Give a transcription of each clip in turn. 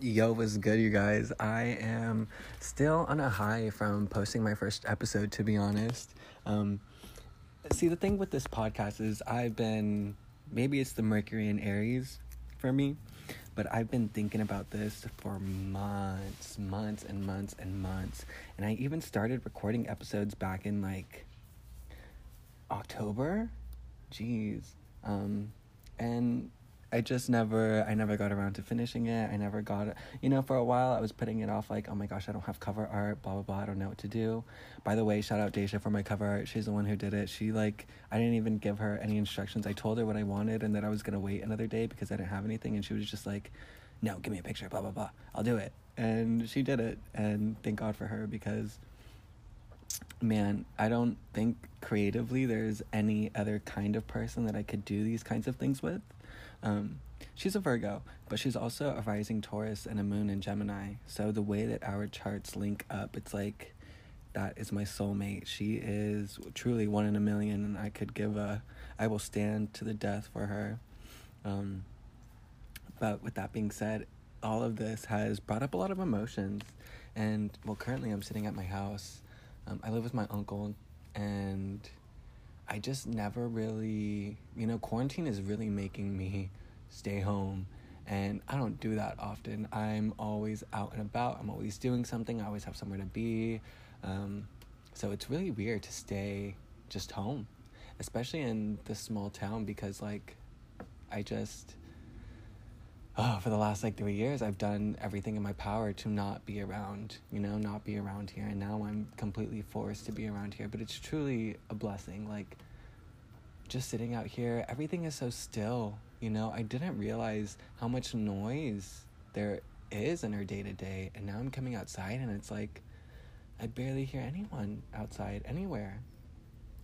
Yo, what's good, you guys? I am still on a high from posting my first episode, to be honest. Um, see, the thing with this podcast is I've been, maybe it's the Mercury and Aries for me, but I've been thinking about this for months, months, and months, and months. And I even started recording episodes back in like October. Jeez. Um, and I just never I never got around to finishing it. I never got it. You know, for a while I was putting it off like, oh my gosh, I don't have cover art, blah blah blah. I don't know what to do. By the way, shout out Deja for my cover art. She's the one who did it. She like I didn't even give her any instructions. I told her what I wanted and that I was gonna wait another day because I didn't have anything and she was just like, No, give me a picture, blah blah blah. I'll do it. And she did it and thank God for her because man, I don't think creatively there's any other kind of person that I could do these kinds of things with. Um, she's a Virgo, but she's also a rising Taurus and a moon in Gemini. So the way that our charts link up, it's like that is my soulmate. She is truly one in a million, and I could give a, I will stand to the death for her. Um, but with that being said, all of this has brought up a lot of emotions. And well, currently I'm sitting at my house. Um, I live with my uncle, and I just never really, you know, quarantine is really making me stay home. And I don't do that often. I'm always out and about. I'm always doing something. I always have somewhere to be. Um, so it's really weird to stay just home, especially in this small town because, like, I just, oh, for the last like three years, I've done everything in my power to not be around, you know, not be around here. And now I'm completely forced to be around here. But it's truly a blessing. Like, just sitting out here, everything is so still, you know. I didn't realize how much noise there is in our day to day. And now I'm coming outside and it's like, I barely hear anyone outside anywhere.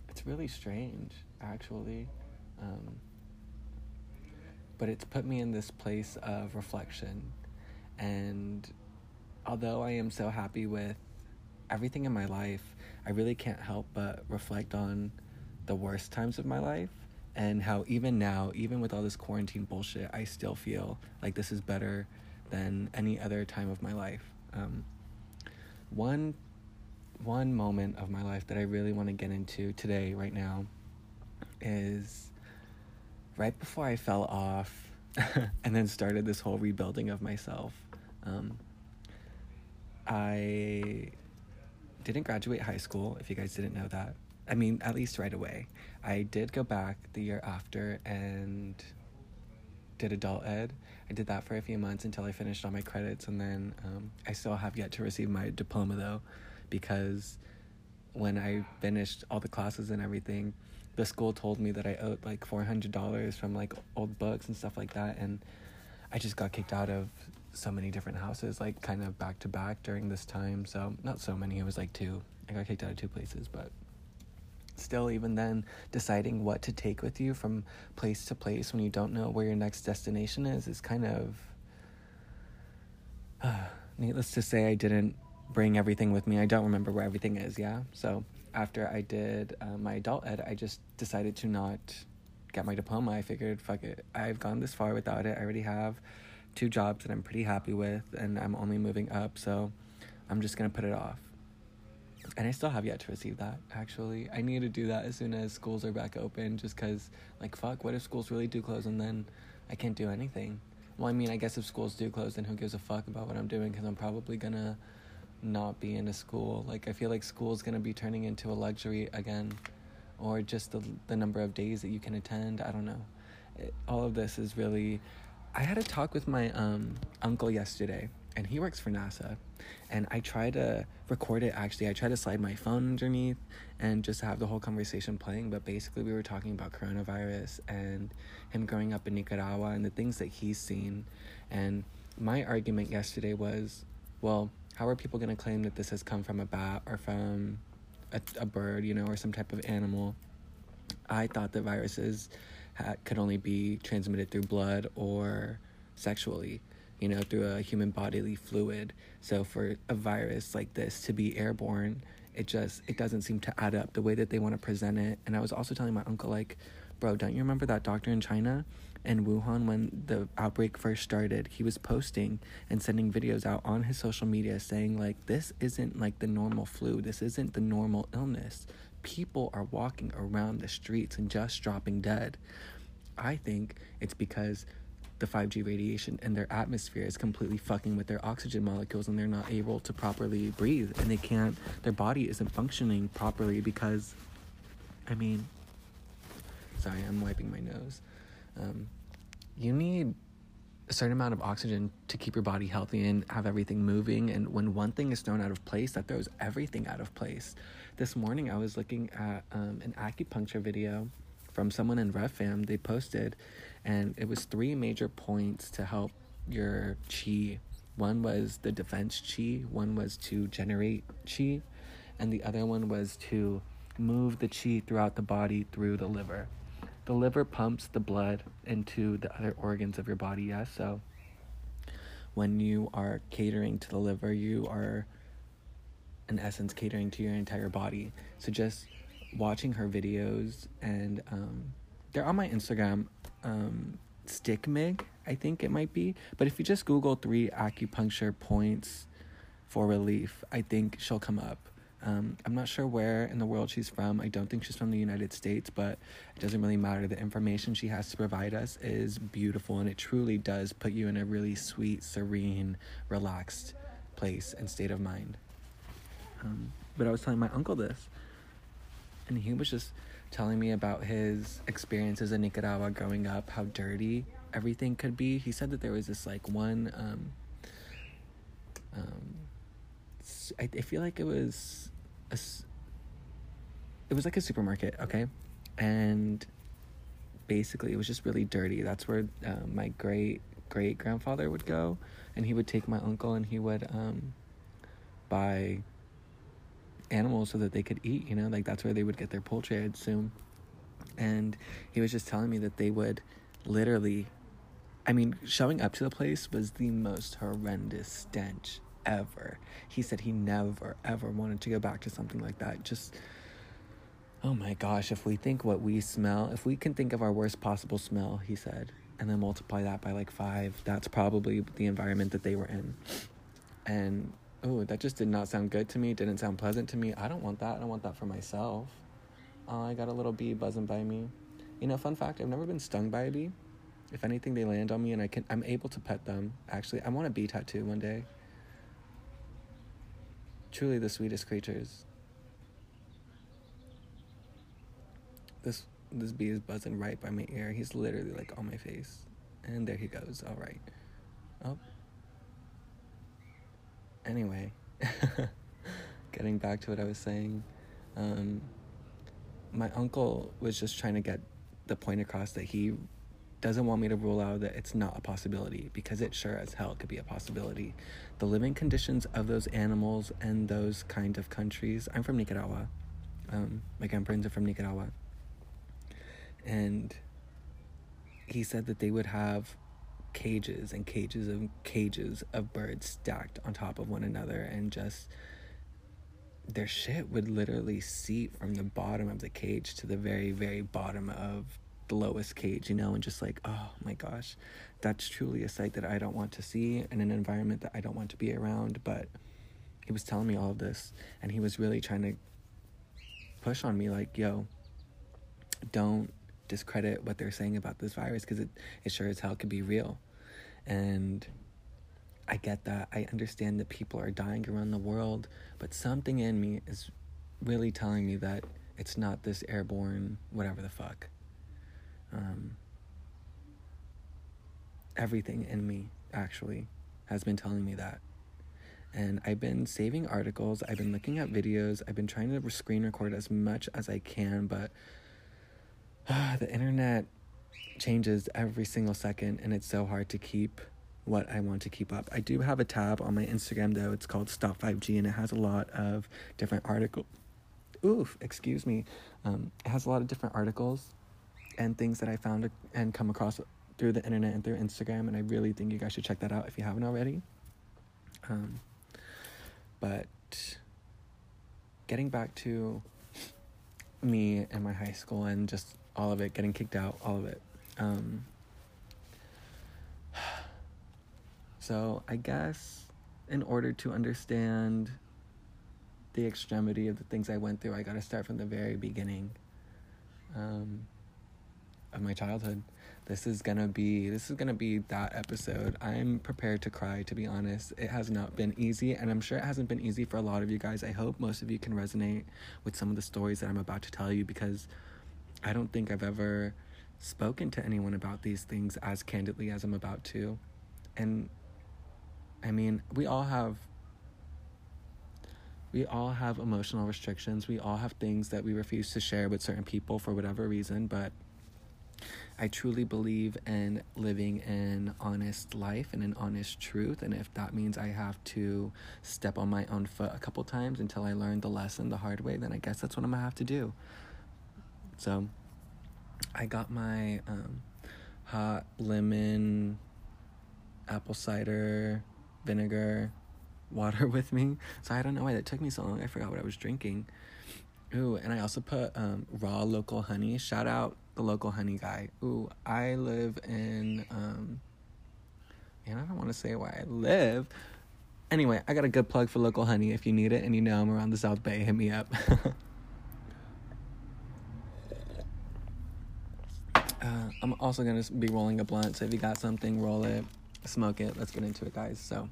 It's really strange, actually. Um, but it's put me in this place of reflection. And although I am so happy with everything in my life, I really can't help but reflect on the worst times of my life and how even now, even with all this quarantine bullshit, I still feel like this is better than any other time of my life. Um, one one moment of my life that I really want to get into today, right now, is right before I fell off and then started this whole rebuilding of myself. Um, I didn't graduate high school, if you guys didn't know that. I mean, at least right away. I did go back the year after and did adult ed. I did that for a few months until I finished all my credits, and then um, I still have yet to receive my diploma though, because when I finished all the classes and everything, the school told me that I owed like four hundred dollars from like old books and stuff like that, and I just got kicked out of so many different houses, like kind of back to back during this time. So not so many; it was like two. I got kicked out of two places, but still, even then, deciding what to take with you from place to place when you don't know where your next destination is is kind of. Needless to say, I didn't bring everything with me. I don't remember where everything is, yeah? So after I did uh, my adult ed, I just decided to not get my diploma. I figured, fuck it, I've gone this far without it. I already have two jobs that I'm pretty happy with, and I'm only moving up, so I'm just gonna put it off. And I still have yet to receive that, actually. I need to do that as soon as schools are back open, just because, like, fuck, what if schools really do close and then I can't do anything? Well, I mean, I guess if schools do close, then who gives a fuck about what I'm doing? Because I'm probably gonna not be in a school. Like I feel like school's gonna be turning into a luxury again, or just the the number of days that you can attend. I don't know. It, all of this is really. I had a talk with my um, uncle yesterday, and he works for NASA. And I tried to record it actually. I tried to slide my phone underneath and just have the whole conversation playing. But basically, we were talking about coronavirus and him growing up in Nicaragua and the things that he's seen. And my argument yesterday was well, how are people going to claim that this has come from a bat or from a, a bird, you know, or some type of animal? I thought that viruses could only be transmitted through blood or sexually, you know, through a human bodily fluid. So for a virus like this to be airborne, it just it doesn't seem to add up the way that they want to present it. And I was also telling my uncle like, bro, don't you remember that doctor in China in Wuhan when the outbreak first started, he was posting and sending videos out on his social media saying, like, this isn't like the normal flu, this isn't the normal illness. People are walking around the streets and just dropping dead. I think it's because the 5G radiation in their atmosphere is completely fucking with their oxygen molecules and they're not able to properly breathe and they can't, their body isn't functioning properly because, I mean, sorry, I'm wiping my nose. Um, you need a certain amount of oxygen to keep your body healthy and have everything moving. And when one thing is thrown out of place, that throws everything out of place. This morning, I was looking at um, an acupuncture video from someone in RevFam. They posted, and it was three major points to help your chi. One was the defense chi, one was to generate chi, and the other one was to move the chi throughout the body through the liver the liver pumps the blood into the other organs of your body, yes. So when you are catering to the liver, you are in essence catering to your entire body. So just watching her videos and um, they're on my Instagram, um, Stickmig, I think it might be. But if you just Google three acupuncture points for relief, I think she'll come up. Um, I'm not sure where in the world she's from. I don't think she's from the United States, but it doesn't really matter. The information she has to provide us is beautiful, and it truly does put you in a really sweet, serene, relaxed place and state of mind. Um, but I was telling my uncle this, and he was just telling me about his experiences in Nicaragua growing up, how dirty everything could be. He said that there was this like one. Um, um, I, I feel like it was a, it was like a supermarket, okay? And basically it was just really dirty. That's where uh, my great great grandfather would go, and he would take my uncle and he would um, buy animals so that they could eat. You know, like that's where they would get their poultry. I'd assume. And he was just telling me that they would literally, I mean, showing up to the place was the most horrendous stench ever. He said he never, ever wanted to go back to something like that. Just, oh my gosh, if we think what we smell, if we can think of our worst possible smell, he said, and then multiply that by like five, that's probably the environment that they were in. And oh, that just did not sound good to me, didn't sound pleasant to me. I don't want that. I don't want that for myself. Uh, I got a little bee buzzing by me. You know, fun fact, I've never been stung by a bee. If anything, they land on me and I can I'm able to pet them. Actually, I want a bee tattoo one day truly the sweetest creatures. This this bee is buzzing right by my ear. He's literally like on my face. And there he goes. All right. Oh. Anyway, getting back to what I was saying, um, my uncle was just trying to get the point across that he doesn't want me to rule out that it's not a possibility because it sure as hell could be a possibility. The living conditions of those animals and those kind of countries. I'm from Nicaragua. Um, my grandparents are from Nicaragua. And he said that they would have cages and cages and cages of birds stacked on top of one another and just their shit would literally seep from the bottom of the cage to the very very bottom of the lowest cage, you know, and just like, oh my gosh, that's truly a sight that I don't want to see in an environment that I don't want to be around. But he was telling me all of this, and he was really trying to push on me, like, yo, don't discredit what they're saying about this virus because it, it sure as hell could be real. And I get that. I understand that people are dying around the world, but something in me is really telling me that it's not this airborne, whatever the fuck. Um, everything in me actually has been telling me that. And I've been saving articles, I've been looking at videos, I've been trying to screen record as much as I can, but uh, the internet changes every single second and it's so hard to keep what I want to keep up. I do have a tab on my Instagram though, it's called Stop 5G and it has a lot of different articles. Oof, excuse me. Um, it has a lot of different articles and things that I found and come across through the internet and through Instagram, and I really think you guys should check that out if you haven't already. Um, but getting back to me and my high school and just all of it, getting kicked out, all of it. Um, So I guess in order to understand the extremity of the things I went through, I got to start from the very beginning um, of my childhood. This is gonna be this is gonna be that episode. I'm prepared to cry. To be honest, it has not been easy, and I'm sure it hasn't been easy for a lot of you guys. I hope most of you can resonate with some of the stories that I'm about to tell you because I don't think I've ever spoken to anyone about these things as candidly as I'm about to, and I mean, we all have we all have emotional restrictions. We all have things that we refuse to share with certain people for whatever reason, but I truly believe in living an honest life and an honest truth. And if that means I have to step on my own foot a couple times until I learn the lesson the hard way, then I guess that's what I'm gonna have to do. So I got my um, hot lemon apple cider vinegar water with me. So I don't know why that took me so long. I forgot what I was drinking. Ooh, and I also put um, raw local honey. Shout out the local honey guy. Ooh, I live in, um, and I don't want to say where I live. Anyway, I got a good plug for local honey. If you need it and you know I'm around the South Bay, hit me up. uh, I'm also going to be rolling a blunt. So if you got something, roll it, smoke it. Let's get into it, guys. So,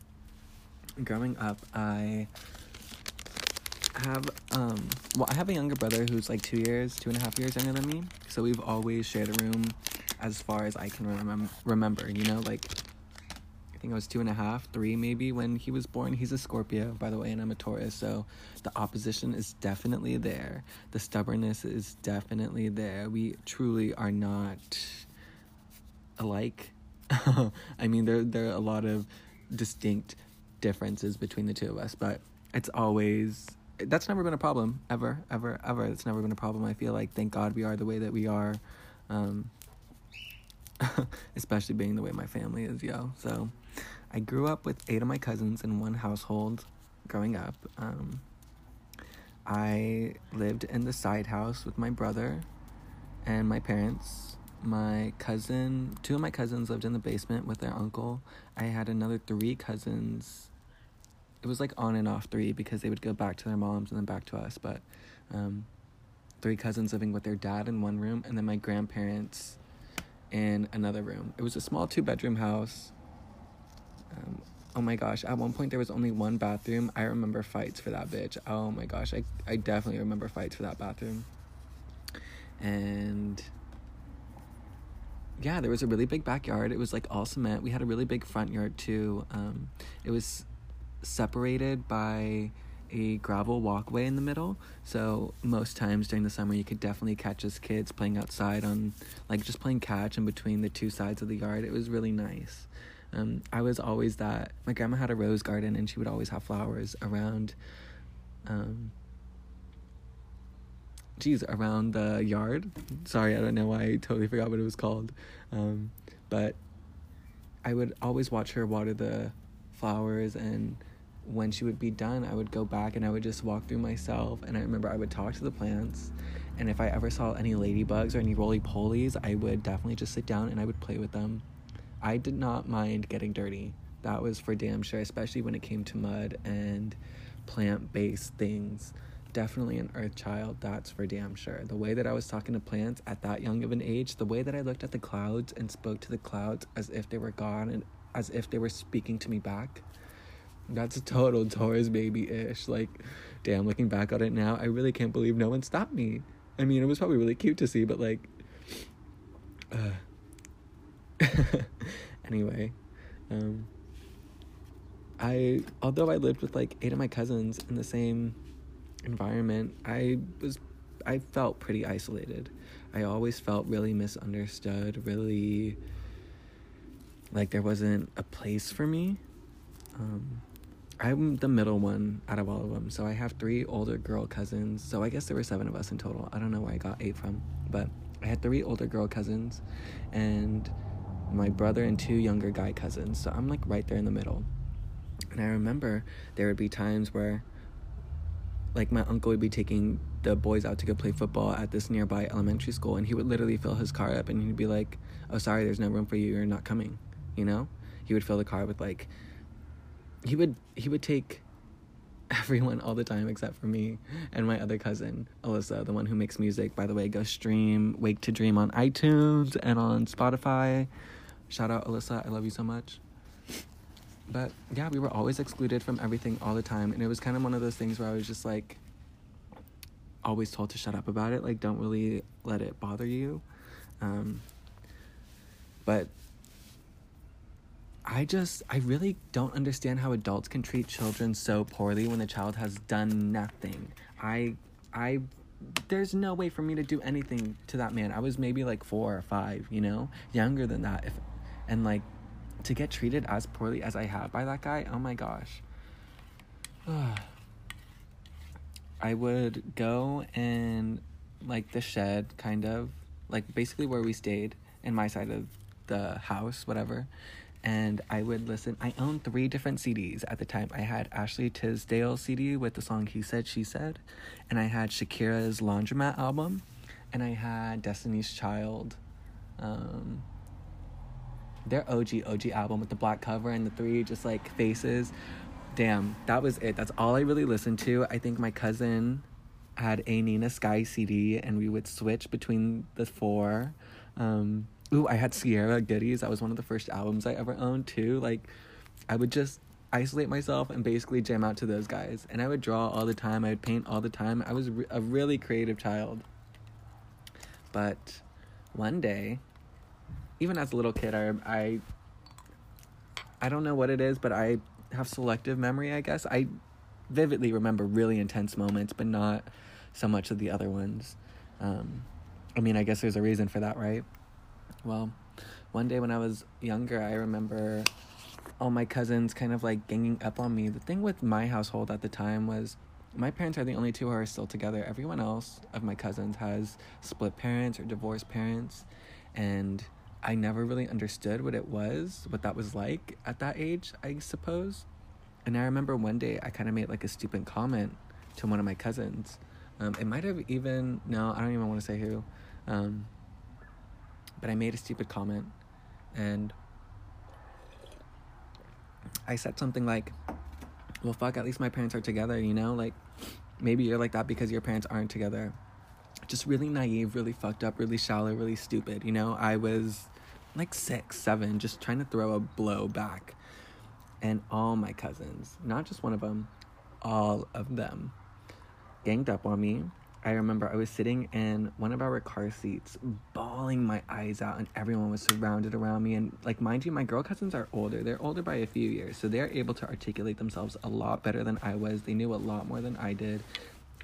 growing up, I have um well I have a younger brother who's like two years, two and a half years younger than me. So we've always shared a room as far as I can remem- remember, you know, like I think I was two and a half, three maybe when he was born. He's a Scorpio, by the way, and I'm a Taurus, so the opposition is definitely there. The stubbornness is definitely there. We truly are not alike. I mean, there there are a lot of distinct differences between the two of us, but it's always that's never been a problem ever, ever, ever. It's never been a problem. I feel like thank God we are the way that we are, um, especially being the way my family is, yo. So, I grew up with eight of my cousins in one household. Growing up, um, I lived in the side house with my brother and my parents. My cousin, two of my cousins lived in the basement with their uncle. I had another three cousins it was like on and off three because they would go back to their moms and then back to us. But um, three cousins living with their dad in one room, and then my grandparents in another room. It was a small two bedroom house. Um, oh my gosh, at one point there was only one bathroom. I remember fights for that bitch. Oh my gosh, I, I definitely remember fights for that bathroom. And yeah, there was a really big backyard. It was like all cement. We had a really big front yard too. Um, it was separated by a gravel walkway in the middle. So most times during the summer, you could definitely catch us kids playing outside on, like just playing catch in between the two sides of the yard. It was really nice. Um, I was always that. My grandma had a rose garden, and she would always have flowers around. Um, geez, around the yard. Sorry, I don't know why I totally forgot what it was called. Um, but I would always watch her water the flowers and when she would be done, I would go back and I would just walk through myself. And I remember I would talk to the plants. And if I ever saw any ladybugs or any roly polies, I would definitely just sit down and I would play with them. I did not mind getting dirty. That was for damn sure, especially when it came to mud and plant based things. Definitely an earth child, that's for damn sure. The way that I was talking to plants at that young of an age, the way that I looked at the clouds and spoke to the clouds as if they were God and as if they were speaking to me back that's a total Taurus baby ish. Like, damn, looking back on it now, I really can't believe no one stopped me. I mean, it was probably really cute to see, but like, uh. anyway, um, I although I lived with like eight of my cousins in the same environment, I was I felt pretty isolated. I always felt really misunderstood, really like there wasn't a place for me. Um, I'm the middle one out of all of them. So I have three older girl cousins. So I guess there were seven of us in total. I don't know where I got eight from, but I had three older girl cousins and my brother and two younger guy cousins. So I'm like right there in the middle. And I remember there would be times where like my uncle would be taking the boys out to go play football at this nearby elementary school and he would literally fill his car up and he'd be like, "Oh, sorry, there's no room for you. You're not coming." You know? he would fill the car with like he would he would take everyone all the time except for me and my other cousin Alyssa, the one who makes music. By the way, go stream Wake to Dream on iTunes and on Spotify. Shout out Alyssa, I love you so much. But yeah, we were always excluded from everything all the time, and it was kind of one of those things where I was just like always told to shut up about it, like don't really let it bother you. Um, but I just, I really don't understand how adults can treat children so poorly when the child has done nothing. I, I, there's no way for me to do anything to that man. I was maybe like four or five, you know, younger than that. If, and like, to get treated as poorly as I have by that guy, oh my gosh. I would go and like the shed, kind of like basically where we stayed in my side of the house, whatever and I would listen. I owned three different CDs at the time. I had Ashley Tisdale CD with the song He Said, She Said, and I had Shakira's Laundromat album, and I had Destiny's Child, um, their OG OG album with the black cover and the three just like faces. Damn, that was it. That's all I really listened to. I think my cousin had a Nina Sky CD, and we would switch between the four. Um, Ooh, I had Ciara Goodies. That was one of the first albums I ever owned too. Like, I would just isolate myself and basically jam out to those guys. And I would draw all the time. I would paint all the time. I was a really creative child. But one day, even as a little kid, I, I, I don't know what it is, but I have selective memory. I guess I vividly remember really intense moments, but not so much of the other ones. Um, I mean, I guess there's a reason for that, right? Well, one day when I was younger, I remember all my cousins kind of like ganging up on me. The thing with my household at the time was my parents are the only two who are still together. Everyone else of my cousins has split parents or divorced parents. And I never really understood what it was, what that was like at that age, I suppose. And I remember one day I kind of made like a stupid comment to one of my cousins. Um, it might have even, no, I don't even want to say who. Um, but I made a stupid comment and I said something like, well, fuck, at least my parents are together, you know? Like, maybe you're like that because your parents aren't together. Just really naive, really fucked up, really shallow, really stupid, you know? I was like six, seven, just trying to throw a blow back. And all my cousins, not just one of them, all of them ganged up on me I remember I was sitting in one of our car seats, bawling my eyes out, and everyone was surrounded around me. And, like, mind you, my girl cousins are older. They're older by a few years, so they're able to articulate themselves a lot better than I was. They knew a lot more than I did.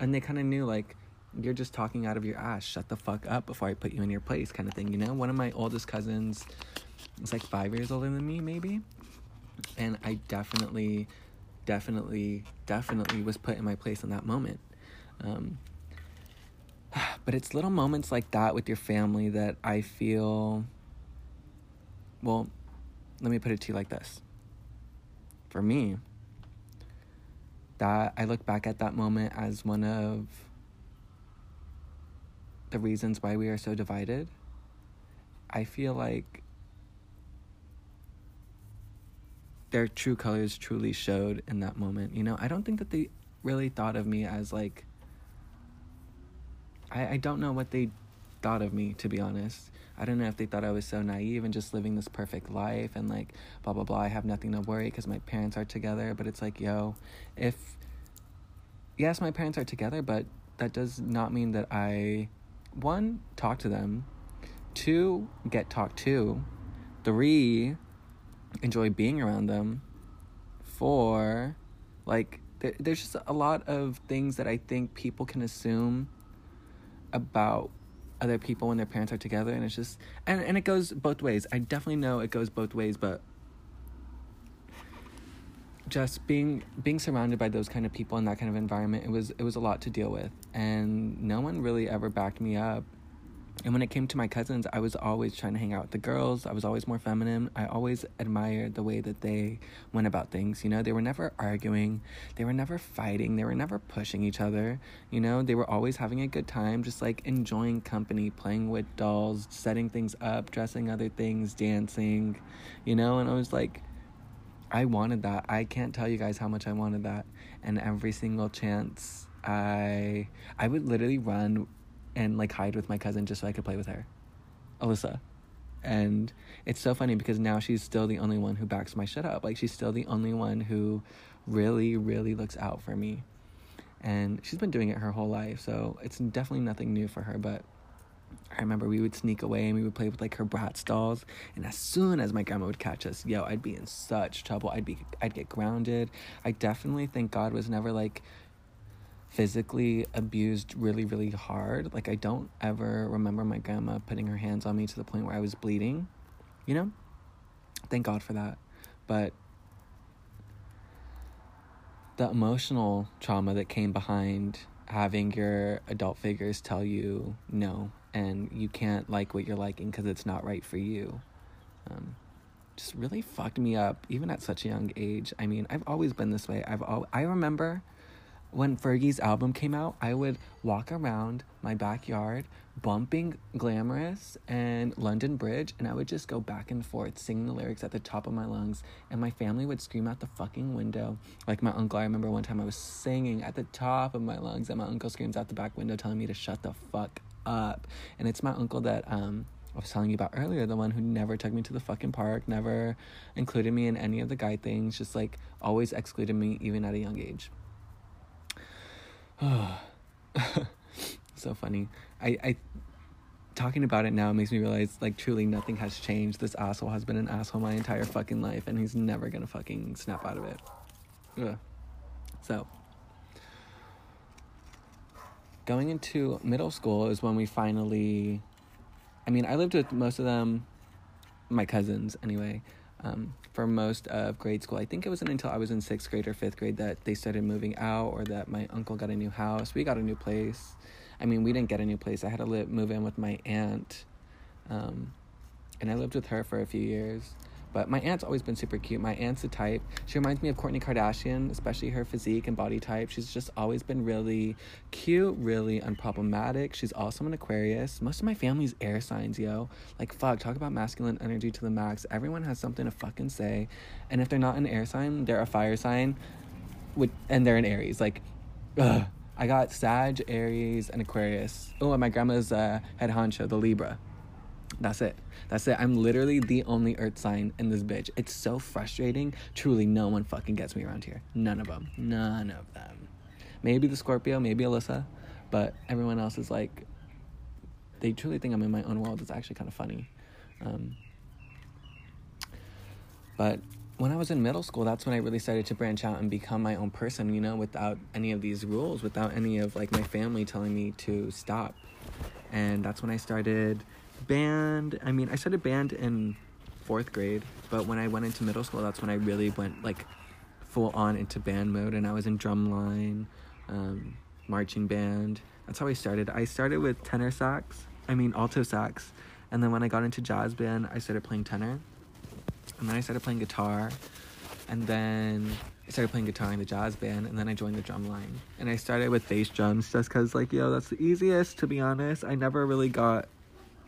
And they kind of knew, like, you're just talking out of your ass. Shut the fuck up before I put you in your place, kind of thing, you know? One of my oldest cousins is like five years older than me, maybe. And I definitely, definitely, definitely was put in my place in that moment. Um, but it's little moments like that with your family that I feel. Well, let me put it to you like this. For me, that I look back at that moment as one of the reasons why we are so divided. I feel like their true colors truly showed in that moment. You know, I don't think that they really thought of me as like I, I don't know what they thought of me, to be honest. I don't know if they thought I was so naive and just living this perfect life and like blah blah blah. I have nothing to worry because my parents are together. But it's like, yo, if yes, my parents are together, but that does not mean that I one talk to them, two get talked to, three enjoy being around them, four like there, there's just a lot of things that I think people can assume about other people when their parents are together and it's just and, and it goes both ways. I definitely know it goes both ways but just being being surrounded by those kind of people in that kind of environment it was it was a lot to deal with. And no one really ever backed me up and when it came to my cousins, I was always trying to hang out with the girls. I was always more feminine. I always admired the way that they went about things. You know, they were never arguing, they were never fighting, they were never pushing each other. You know, they were always having a good time, just like enjoying company, playing with dolls, setting things up, dressing other things, dancing, you know. And I was like, I wanted that. I can't tell you guys how much I wanted that. And every single chance I I would literally run and like hide with my cousin just so I could play with her. Alyssa. And it's so funny because now she's still the only one who backs my shit up. Like she's still the only one who really, really looks out for me. And she's been doing it her whole life, so it's definitely nothing new for her, but I remember we would sneak away and we would play with like her Bratz dolls. And as soon as my grandma would catch us, yo, I'd be in such trouble. I'd be, I'd get grounded. I definitely think God was never like physically abused really, really hard. Like I don't ever remember my grandma putting her hands on me to the point where I was bleeding. You know, thank God for that. But the emotional trauma that came behind having your adult figures tell you no and you can't like what you're liking because it's not right for you. Um, just really fucked me up, even at such a young age. I mean, I've always been this way. I've al- I remember when Fergie's album came out, I would walk around my backyard bumping Glamorous and London Bridge, and I would just go back and forth singing the lyrics at the top of my lungs, and my family would scream out the fucking window. Like my uncle, I remember one time I was singing at the top of my lungs, and my uncle screams out the back window telling me to shut the fuck up. And it's my uncle that um, I was telling you about earlier, the one who never took me to the fucking park, never included me in any of the guide things, just like always excluded me even at a young age. so funny. I, I talking about it now makes me realize like truly nothing has changed. This asshole has been an asshole my entire fucking life and he's never gonna fucking snap out of it. Ugh. So going into middle school is when we finally I mean, I lived with most of them my cousins anyway. Um, for most of grade school. I think it wasn't until I was in sixth grade or fifth grade that they started moving out or that my uncle got a new house. We got a new place. I mean, we didn't get a new place. I had to live, move in with my aunt. Um, and I lived with her for a few years. But my aunt's always been super cute. My aunt's the type. She reminds me of Kourtney Kardashian, especially her physique and body type. She's just always been really cute, really unproblematic. She's also an Aquarius. Most of my family's air signs, yo. Like, fuck, talk about masculine energy to the max. Everyone has something to fucking say. And if they're not an air sign, they're a fire sign. With, and they're an Aries. Like, ugh. I got Sag, Aries, and Aquarius. Oh, and my grandma's uh, head honcho, the Libra. That's it. That's it. I'm literally the only earth sign in this bitch. It's so frustrating. Truly, no one fucking gets me around here. None of them. None of them. Maybe the Scorpio, maybe Alyssa, but everyone else is like, they truly think I'm in my own world. It's actually kind of funny. Um, but when I was in middle school, that's when I really started to branch out and become my own person, you know, without any of these rules, without any of like my family telling me to stop. And that's when I started band. I mean, I started band in fourth grade, but when I went into middle school, that's when I really went like full on into band mode, and I was in drumline, um, marching band. That's how I started. I started with tenor sax. I mean alto sax, and then when I got into jazz band, I started playing tenor, and then I started playing guitar, and then I started playing guitar in the jazz band, and then I joined the drum line. And I started with bass drums just because, like, yo, that's the easiest, to be honest. I never really got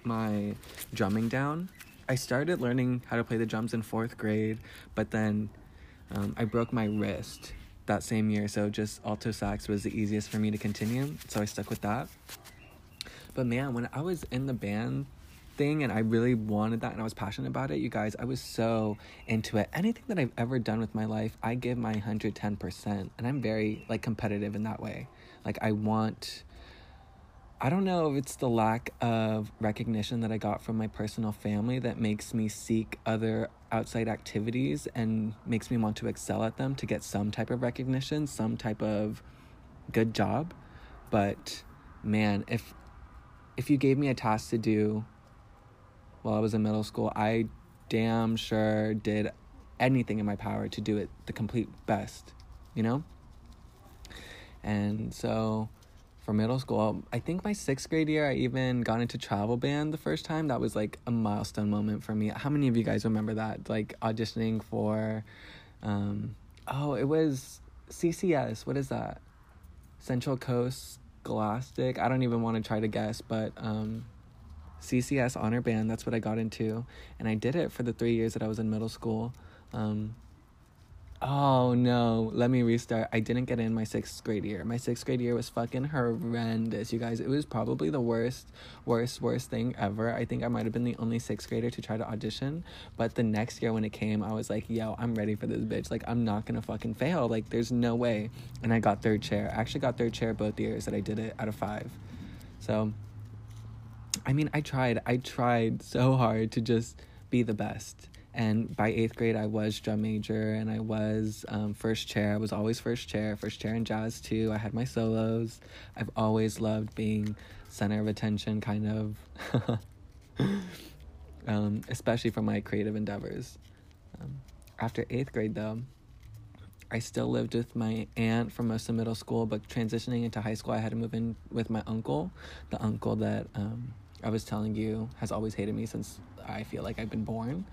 my drumming down. I started learning how to play the drums in fourth grade, but then um, I broke my wrist that same year, so just alto sax was the easiest for me to continue, so I stuck with that. But man, when I was in the band thing and I really wanted that and I was passionate about it, you guys, I was so into it. Anything that I've ever done with my life, I give my 110%, and I'm very like competitive in that way. Like I want I don't know if it's the lack of recognition that I got from my personal family that makes me seek other outside activities and makes me want to excel at them to get some type of recognition, some type of good job. But man, if if you gave me a task to do while I was in middle school, I damn sure did anything in my power to do it the complete best, you know? And so for middle school. I think my sixth grade year, I even got into travel band the first time. That was like a milestone moment for me. How many of you guys remember that? Like auditioning for, um, oh, it was CCS. What is that? Central Coast Scholastic. I don't even want to try to guess, but um, CCS honor band. That's what I got into, and I did it for the three years that I was in middle school. Um, Oh no, let me restart. I didn't get in my sixth grade year. My sixth grade year was fucking horrendous, you guys. It was probably the worst, worst, worst thing ever. I think I might have been the only sixth grader to try to audition. But the next year when it came, I was like, yo, I'm ready for this bitch. Like, I'm not gonna fucking fail. Like, there's no way. And I got third chair. I actually got third chair both years that I did it out of five. So, I mean, I tried. I tried so hard to just be the best and by eighth grade, I was drum major and I was um, first chair. I was always first chair, first chair in jazz too. I had my solos. I've always loved being center of attention, kind of, um, especially for my creative endeavors. Um, after eighth grade, though, I still lived with my aunt for most of middle school, but transitioning into high school, I had to move in with my uncle, the uncle that um, I was telling you has always hated me since I feel like I've been born.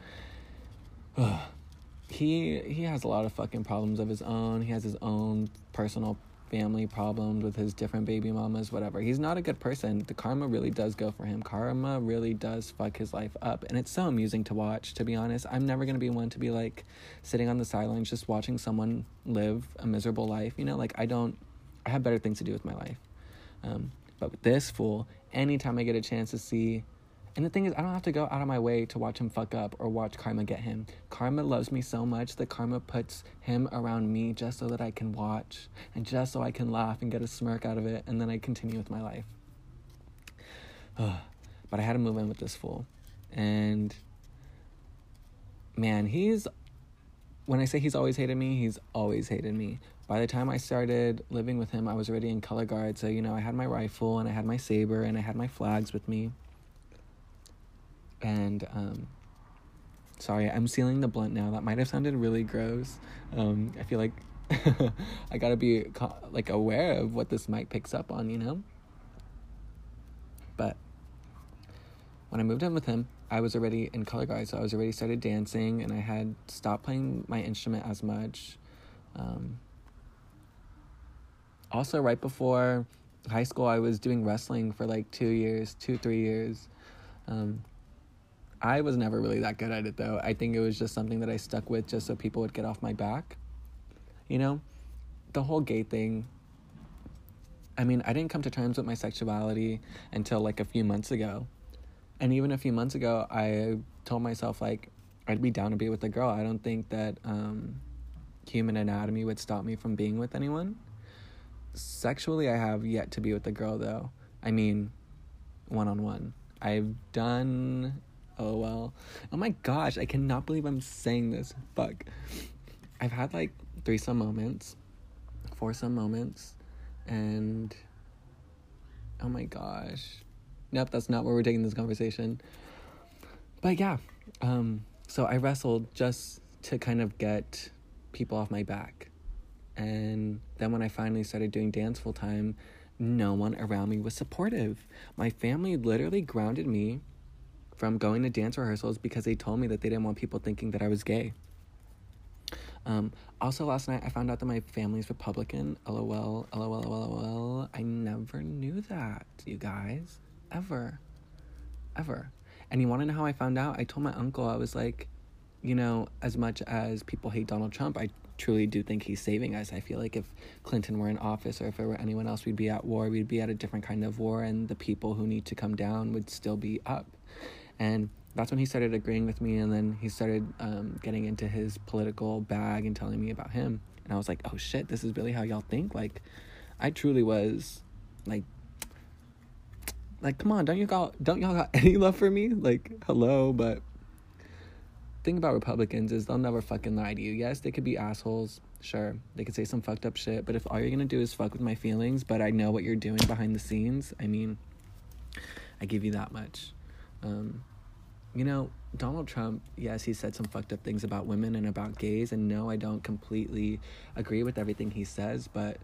he he has a lot of fucking problems of his own. He has his own personal family problems with his different baby mamas, whatever. He's not a good person. The karma really does go for him. Karma really does fuck his life up. And it's so amusing to watch, to be honest. I'm never going to be one to be like sitting on the sidelines just watching someone live a miserable life. You know, like I don't, I have better things to do with my life. Um, but with this fool, anytime I get a chance to see and the thing is, I don't have to go out of my way to watch him fuck up or watch Karma get him. Karma loves me so much that Karma puts him around me just so that I can watch and just so I can laugh and get a smirk out of it, and then I continue with my life. but I had to move in with this fool. And man, he's when I say he's always hated me, he's always hated me. By the time I started living with him, I was already in color guard. So, you know, I had my rifle and I had my saber and I had my flags with me and um, sorry, I'm sealing the blunt now. That might have sounded really gross. Um, I feel like I gotta be like aware of what this mic picks up on, you know. But when I moved in with him, I was already in color guard, so I was already started dancing, and I had stopped playing my instrument as much. Um, also, right before high school, I was doing wrestling for like two years, two three years. Um, I was never really that good at it though. I think it was just something that I stuck with just so people would get off my back. You know, the whole gay thing. I mean, I didn't come to terms with my sexuality until like a few months ago. And even a few months ago, I told myself like I'd be down to be with a girl. I don't think that um, human anatomy would stop me from being with anyone. Sexually, I have yet to be with a girl though. I mean, one on one. I've done Oh well. Oh my gosh, I cannot believe I'm saying this. Fuck. I've had like threesome moments, foursome moments, and oh my gosh. Nope, that's not where we're taking this conversation. But yeah, um, so I wrestled just to kind of get people off my back. And then when I finally started doing dance full time, no one around me was supportive. My family literally grounded me from going to dance rehearsals because they told me that they didn't want people thinking that I was gay. Um, also, last night I found out that my family's Republican. LOL, LOL, LOL. I never knew that, you guys. Ever. Ever. And you want to know how I found out? I told my uncle, I was like, you know, as much as people hate Donald Trump, I truly do think he's saving us. I feel like if Clinton were in office or if it were anyone else, we'd be at war. We'd be at a different kind of war, and the people who need to come down would still be up. And that's when he started agreeing with me, and then he started um, getting into his political bag and telling me about him. And I was like, oh shit, this is really how y'all think? Like, I truly was like, like, come on, don't you got, don't y'all got any love for me? Like, hello, but thing about Republicans is they'll never fucking lie to you. Yes, they could be assholes. Sure, they could say some fucked up shit, but if all you're gonna do is fuck with my feelings, but I know what you're doing behind the scenes, I mean, I give you that much. Um, you know, Donald Trump, yes, he said some fucked up things about women and about gays, and no, I don't completely agree with everything he says, but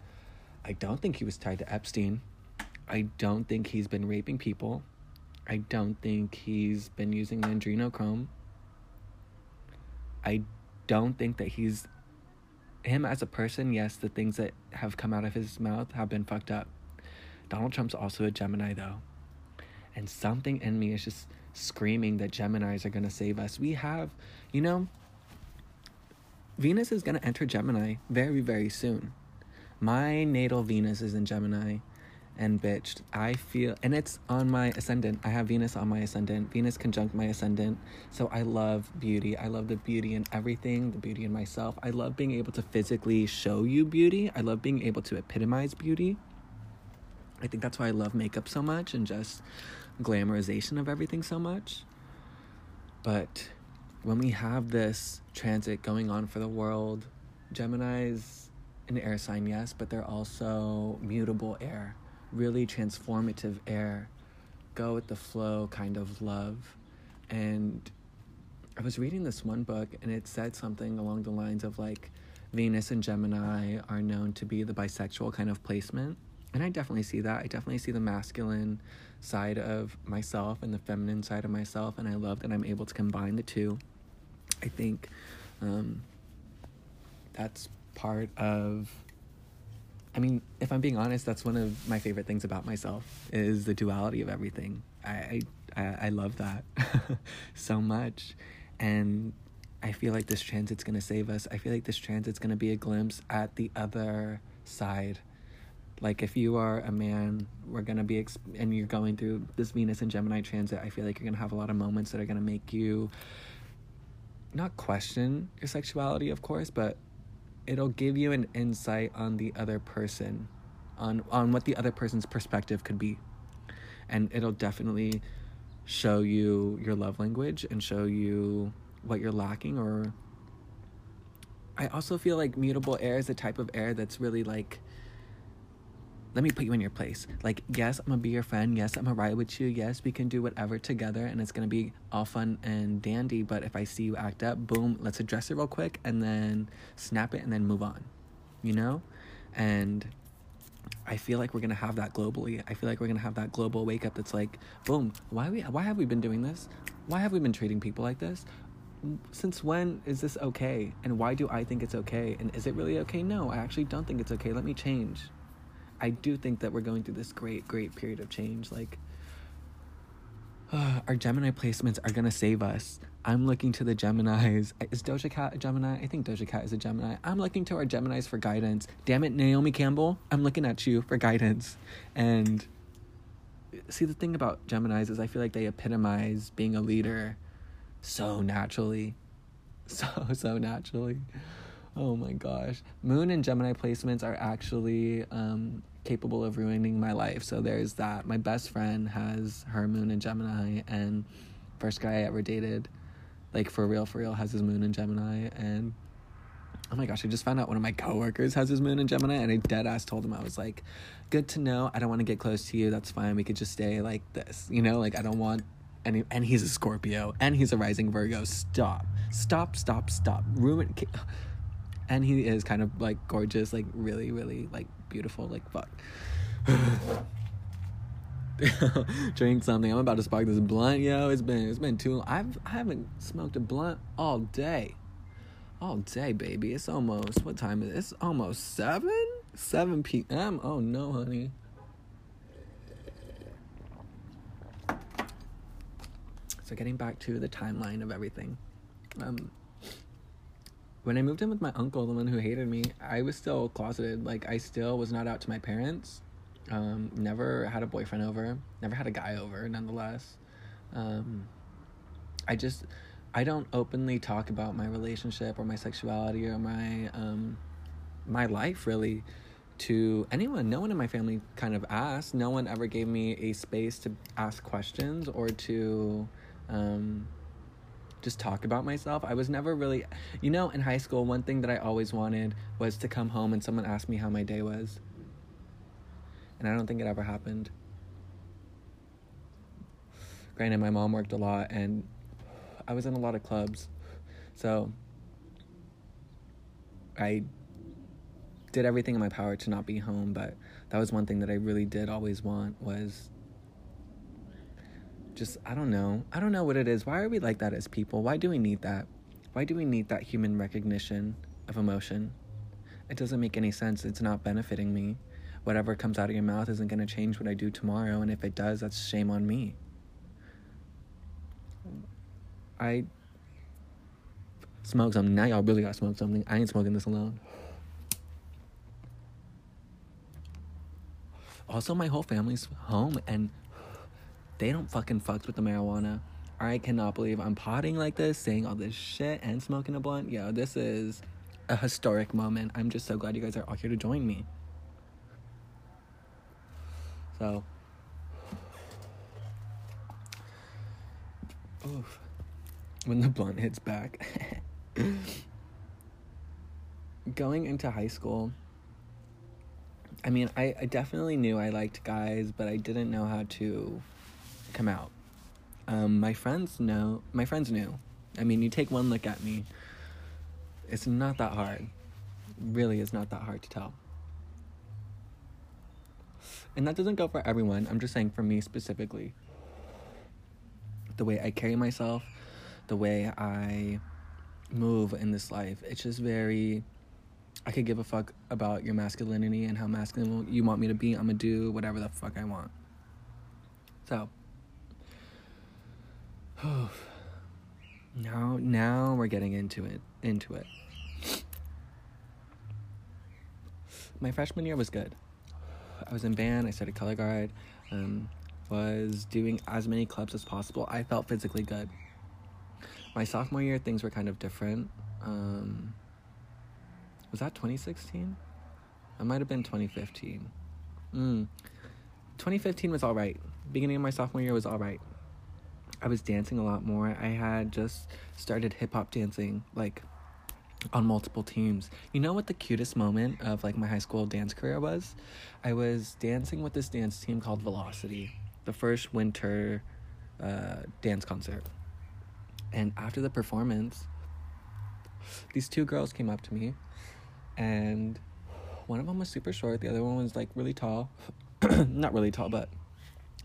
I don't think he was tied to Epstein. I don't think he's been raping people. I don't think he's been using adrenochrome. I don't think that he's him as a person. Yes, the things that have come out of his mouth have been fucked up. Donald Trump's also a Gemini, though and something in me is just screaming that Geminis are going to save us. We have, you know, Venus is going to enter Gemini very, very soon. My natal Venus is in Gemini and bitched. I feel, and it's on my ascendant. I have Venus on my ascendant, Venus conjunct my ascendant. So I love beauty. I love the beauty in everything, the beauty in myself. I love being able to physically show you beauty. I love being able to epitomize beauty. I think that's why I love makeup so much and just glamorization of everything so much. But when we have this transit going on for the world, Gemini's an air sign, yes, but they're also mutable air really transformative air, go with the flow kind of love. And I was reading this one book and it said something along the lines of like Venus and Gemini are known to be the bisexual kind of placement. And I definitely see that. I definitely see the masculine side of myself and the feminine side of myself. And I love that I'm able to combine the two. I think um, that's part of I mean, if I'm being honest, that's one of my favorite things about myself is the duality of everything. I I, I love that so much, and I feel like this transit's gonna save us. I feel like this transit's gonna be a glimpse at the other side. Like if you are a man, we're gonna be exp- and you're going through this Venus and Gemini transit. I feel like you're gonna have a lot of moments that are gonna make you not question your sexuality, of course, but it'll give you an insight on the other person, on on what the other person's perspective could be. And it'll definitely show you your love language and show you what you're lacking or I also feel like mutable air is a type of air that's really like let me put you in your place. Like, yes, I'm gonna be your friend. Yes, I'm gonna ride with you. Yes, we can do whatever together and it's gonna be all fun and dandy. But if I see you act up, boom, let's address it real quick and then snap it and then move on, you know? And I feel like we're gonna have that globally. I feel like we're gonna have that global wake up that's like, boom, why we why have we been doing this? Why have we been treating people like this? Since when is this okay? And why do I think it's okay? And is it really okay? No, I actually don't think it's okay. Let me change. I do think that we're going through this great, great period of change. Like, uh, our Gemini placements are gonna save us. I'm looking to the Geminis. Is Doja Cat a Gemini? I think Doja Cat is a Gemini. I'm looking to our Geminis for guidance. Damn it, Naomi Campbell, I'm looking at you for guidance. And see, the thing about Geminis is I feel like they epitomize being a leader so naturally. So, so naturally. Oh my gosh. Moon and Gemini placements are actually um, capable of ruining my life. So there's that. My best friend has her moon in Gemini, and first guy I ever dated, like for real, for real, has his moon in Gemini. And oh my gosh, I just found out one of my coworkers has his moon in Gemini, and I dead ass told him, I was like, good to know. I don't want to get close to you. That's fine. We could just stay like this. You know, like I don't want any. And he's a Scorpio, and he's a rising Virgo. Stop. Stop, stop, stop. Ruin and he is kind of like gorgeous, like really, really like beautiful, like fuck. Drink something. I'm about to spark this blunt, yo. It's been it's been too. I've I haven't smoked a blunt all day, all day, baby. It's almost what time is it? It's almost seven, seven p.m. Oh no, honey. So getting back to the timeline of everything. Um, when I moved in with my uncle, the one who hated me, I was still closeted. Like I still was not out to my parents. Um, never had a boyfriend over. Never had a guy over. Nonetheless, um, I just I don't openly talk about my relationship or my sexuality or my um, my life really to anyone. No one in my family kind of asked. No one ever gave me a space to ask questions or to um, just talk about myself. I was never really, you know, in high school, one thing that I always wanted was to come home and someone ask me how my day was. And I don't think it ever happened. Granted, my mom worked a lot and I was in a lot of clubs. So I did everything in my power to not be home, but that was one thing that I really did always want was just I don't know. I don't know what it is. Why are we like that as people? Why do we need that? Why do we need that human recognition of emotion? It doesn't make any sense. It's not benefiting me. Whatever comes out of your mouth isn't going to change what I do tomorrow, and if it does, that's shame on me. I smoke something. Now y'all really gotta smoke something. I ain't smoking this alone. Also, my whole family's home and they don't fucking fucks with the marijuana. I cannot believe I'm potting like this, saying all this shit, and smoking a blunt. Yo, this is a historic moment. I'm just so glad you guys are all here to join me. So, oof. When the blunt hits back. Going into high school, I mean, I, I definitely knew I liked guys, but I didn't know how to come out. Um, my friends know. My friends knew. I mean, you take one look at me. It's not that hard. Really, it's not that hard to tell. And that doesn't go for everyone. I'm just saying for me specifically. The way I carry myself, the way I move in this life, it's just very. I could give a fuck about your masculinity and how masculine you want me to be. I'm gonna do whatever the fuck I want. So, now now we're getting into it into it. My freshman year was good. I was in band. I started color guard. Um, was doing as many clubs as possible. I felt physically good. My sophomore year, things were kind of different. Um, was that 2016? It might have been 2015. Mm. 2015 was all right. Beginning of my sophomore year was all right. I was dancing a lot more. I had just started hip hop dancing like on multiple teams. You know what the cutest moment of like my high school dance career was? I was dancing with this dance team called Velocity, the first winter uh, dance concert. And after the performance, these two girls came up to me, and one of them was super short, the other one was like really tall. Not really tall, but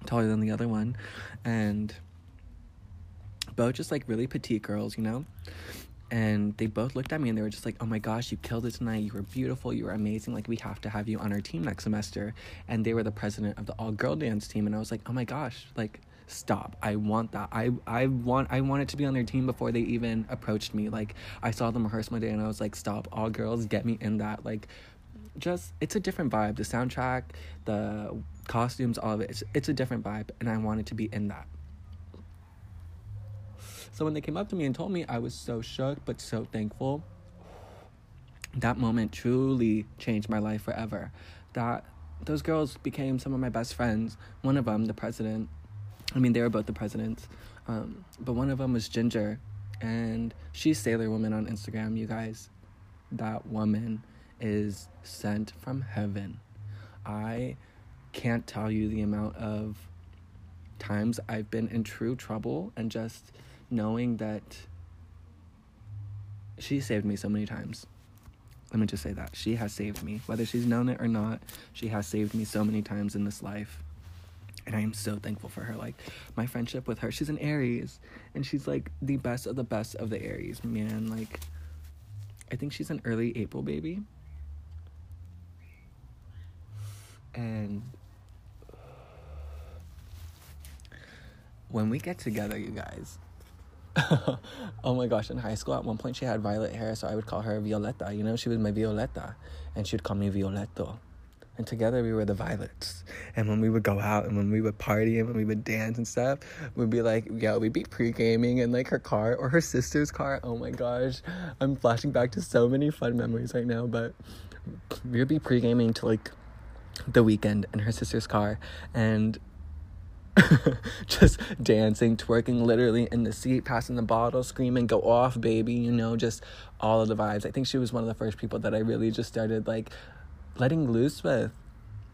taller than the other one. And both just like really petite girls, you know? And they both looked at me and they were just like, oh my gosh, you killed it tonight. You were beautiful. You were amazing. Like, we have to have you on our team next semester. And they were the president of the all girl dance team. And I was like, oh my gosh, like, stop. I want that. I, I want I wanted to be on their team before they even approached me. Like, I saw them rehearse one day and I was like, stop, all girls, get me in that. Like, just, it's a different vibe. The soundtrack, the costumes, all of it. It's, it's a different vibe. And I wanted to be in that. So when they came up to me and told me, I was so shook but so thankful. That moment truly changed my life forever. That those girls became some of my best friends. One of them, the president, I mean, they were both the presidents, um, but one of them was Ginger, and she's Sailor Woman on Instagram, you guys. That woman is sent from heaven. I can't tell you the amount of times I've been in true trouble and just knowing that she saved me so many times. Let me just say that. She has saved me. Whether she's known it or not, she has saved me so many times in this life. And I am so thankful for her. Like, my friendship with her, she's an Aries. And she's like the best of the best of the Aries, man. Like, I think she's an early April baby. And when we get together, you guys, oh my gosh, in high school, at one point she had violet hair, so I would call her Violeta. You know, she was my Violeta, and she would call me Violeto. And together we were the Violets. And when we would go out and when we would party and when we would dance and stuff, we'd be like, yeah, we'd be pre gaming in like her car or her sister's car. Oh my gosh, I'm flashing back to so many fun memories right now, but we would be pre gaming to like the weekend in her sister's car. And just dancing, twerking literally in the seat, passing the bottle, screaming, go off, baby, you know, just all of the vibes. I think she was one of the first people that I really just started like letting loose with.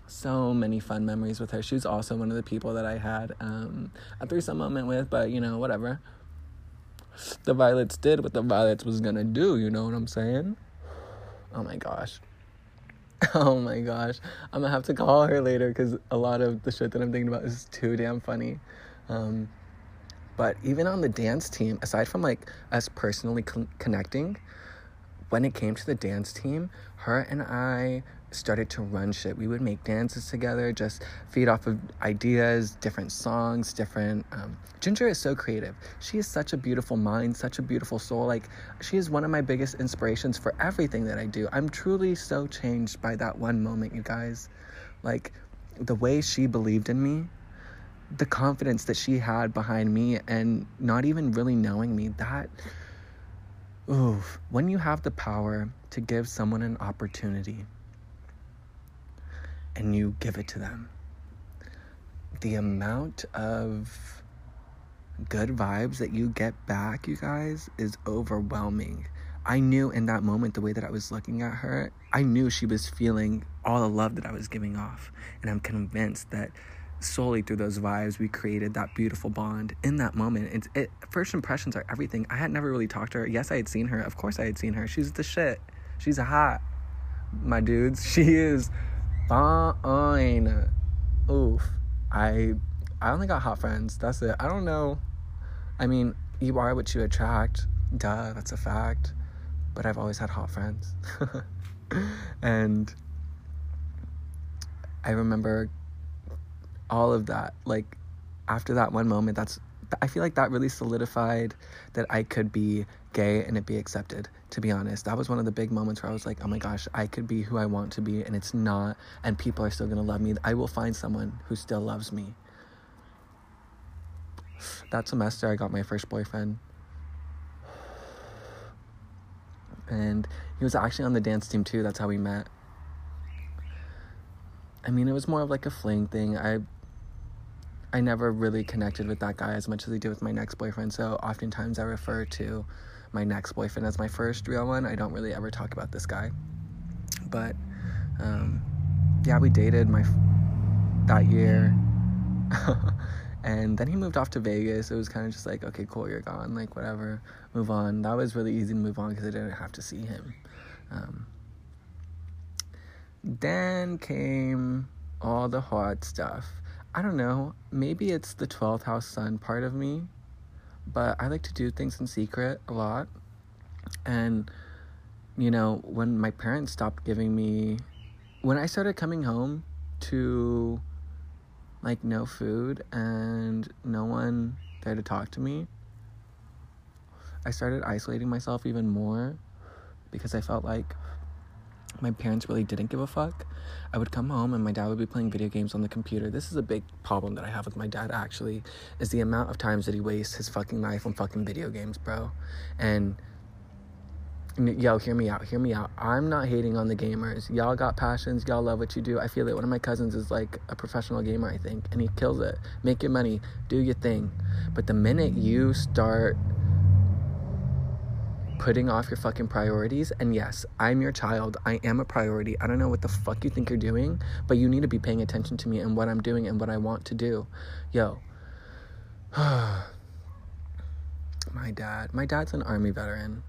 So many fun memories with her. She was also one of the people that I had um, a threesome moment with, but you know, whatever. The Violets did what the Violets was gonna do, you know what I'm saying? Oh my gosh. Oh my gosh. I'm gonna have to call her later because a lot of the shit that I'm thinking about is too damn funny. Um, but even on the dance team, aside from like us personally con- connecting, when it came to the dance team, her and I started to run shit. We would make dances together, just feed off of ideas, different songs, different. Um, Ginger is so creative. She is such a beautiful mind, such a beautiful soul. Like, she is one of my biggest inspirations for everything that I do. I'm truly so changed by that one moment, you guys. Like, the way she believed in me, the confidence that she had behind me, and not even really knowing me, that. Oof, when you have the power to give someone an opportunity and you give it to them. The amount of good vibes that you get back, you guys, is overwhelming. I knew in that moment, the way that I was looking at her, I knew she was feeling all the love that I was giving off. And I'm convinced that solely through those vibes, we created that beautiful bond in that moment. It's, it, first impressions are everything. I had never really talked to her. Yes, I had seen her. Of course, I had seen her. She's the shit. She's hot, my dudes. She is fine. Oof. I I only got hot friends. That's it. I don't know. I mean, you are what you attract. Duh, that's a fact. But I've always had hot friends. and I remember all of that. Like after that one moment, that's I feel like that really solidified that I could be gay and it be accepted, to be honest. That was one of the big moments where I was like, oh my gosh, I could be who I want to be and it's not, and people are still gonna love me. I will find someone who still loves me. That semester, I got my first boyfriend. And he was actually on the dance team too. That's how we met. I mean, it was more of like a fling thing. I I never really connected with that guy as much as I did with my next boyfriend. So oftentimes I refer to my next boyfriend as my first real one. I don't really ever talk about this guy. But um, yeah, we dated my that year. and then he moved off to Vegas. It was kind of just like, okay, cool, you're gone. Like, whatever, move on. That was really easy to move on because I didn't have to see him. Um, then came all the hard stuff. I don't know. Maybe it's the 12th house sun part of me, but I like to do things in secret a lot. And, you know, when my parents stopped giving me, when I started coming home to like no food and no one there to talk to me, I started isolating myself even more because I felt like my parents really didn't give a fuck. I would come home and my dad would be playing video games on the computer. This is a big problem that I have with my dad actually, is the amount of times that he wastes his fucking life on fucking video games, bro. And yo, hear me out, hear me out. I'm not hating on the gamers. Y'all got passions, y'all love what you do. I feel it. One of my cousins is like a professional gamer, I think, and he kills it. Make your money, do your thing. But the minute you start putting off your fucking priorities. And yes, I'm your child. I am a priority. I don't know what the fuck you think you're doing, but you need to be paying attention to me and what I'm doing and what I want to do. Yo. my dad. My dad's an army veteran.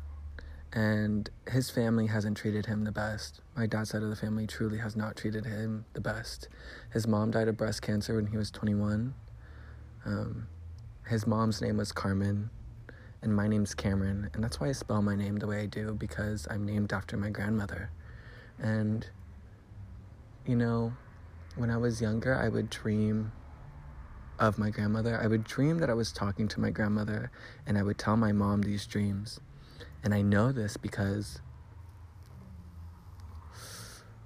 And his family hasn't treated him the best. My dad's side of the family truly has not treated him the best. His mom died of breast cancer when he was 21. Um, his mom's name was Carmen and my name's Cameron, and that's why I spell my name the way I do because I'm named after my grandmother. And, you know, when I was younger, I would dream of my grandmother. I would dream that I was talking to my grandmother, and I would tell my mom these dreams. And I know this because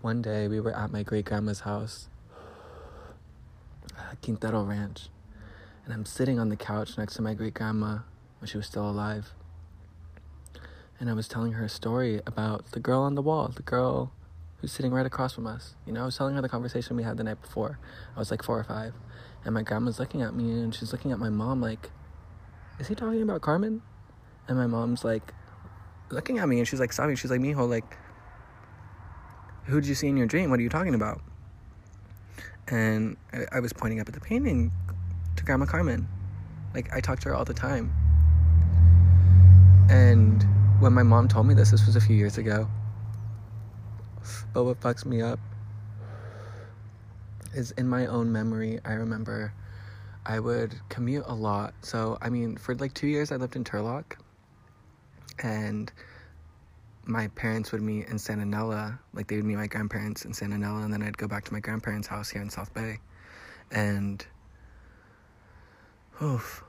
one day we were at my great grandma's house, uh, Quintero Ranch, and I'm sitting on the couch next to my great grandma when she was still alive. And I was telling her a story about the girl on the wall, the girl who's sitting right across from us. You know, I was telling her the conversation we had the night before. I was like four or five. And my grandma's looking at me and she's looking at my mom like, is he talking about Carmen? And my mom's like, looking at me and she's like, sobbing. She's like, Mijo, like, who did you see in your dream? What are you talking about? And I, I was pointing up at the painting to Grandma Carmen. Like, I talk to her all the time. And when my mom told me this, this was a few years ago. But what fucks me up is in my own memory, I remember I would commute a lot. So, I mean, for like two years, I lived in Turlock. And my parents would meet in Santa Nella, like they would meet my grandparents in Santa Nella, and then I'd go back to my grandparents' house here in South Bay. And, oof,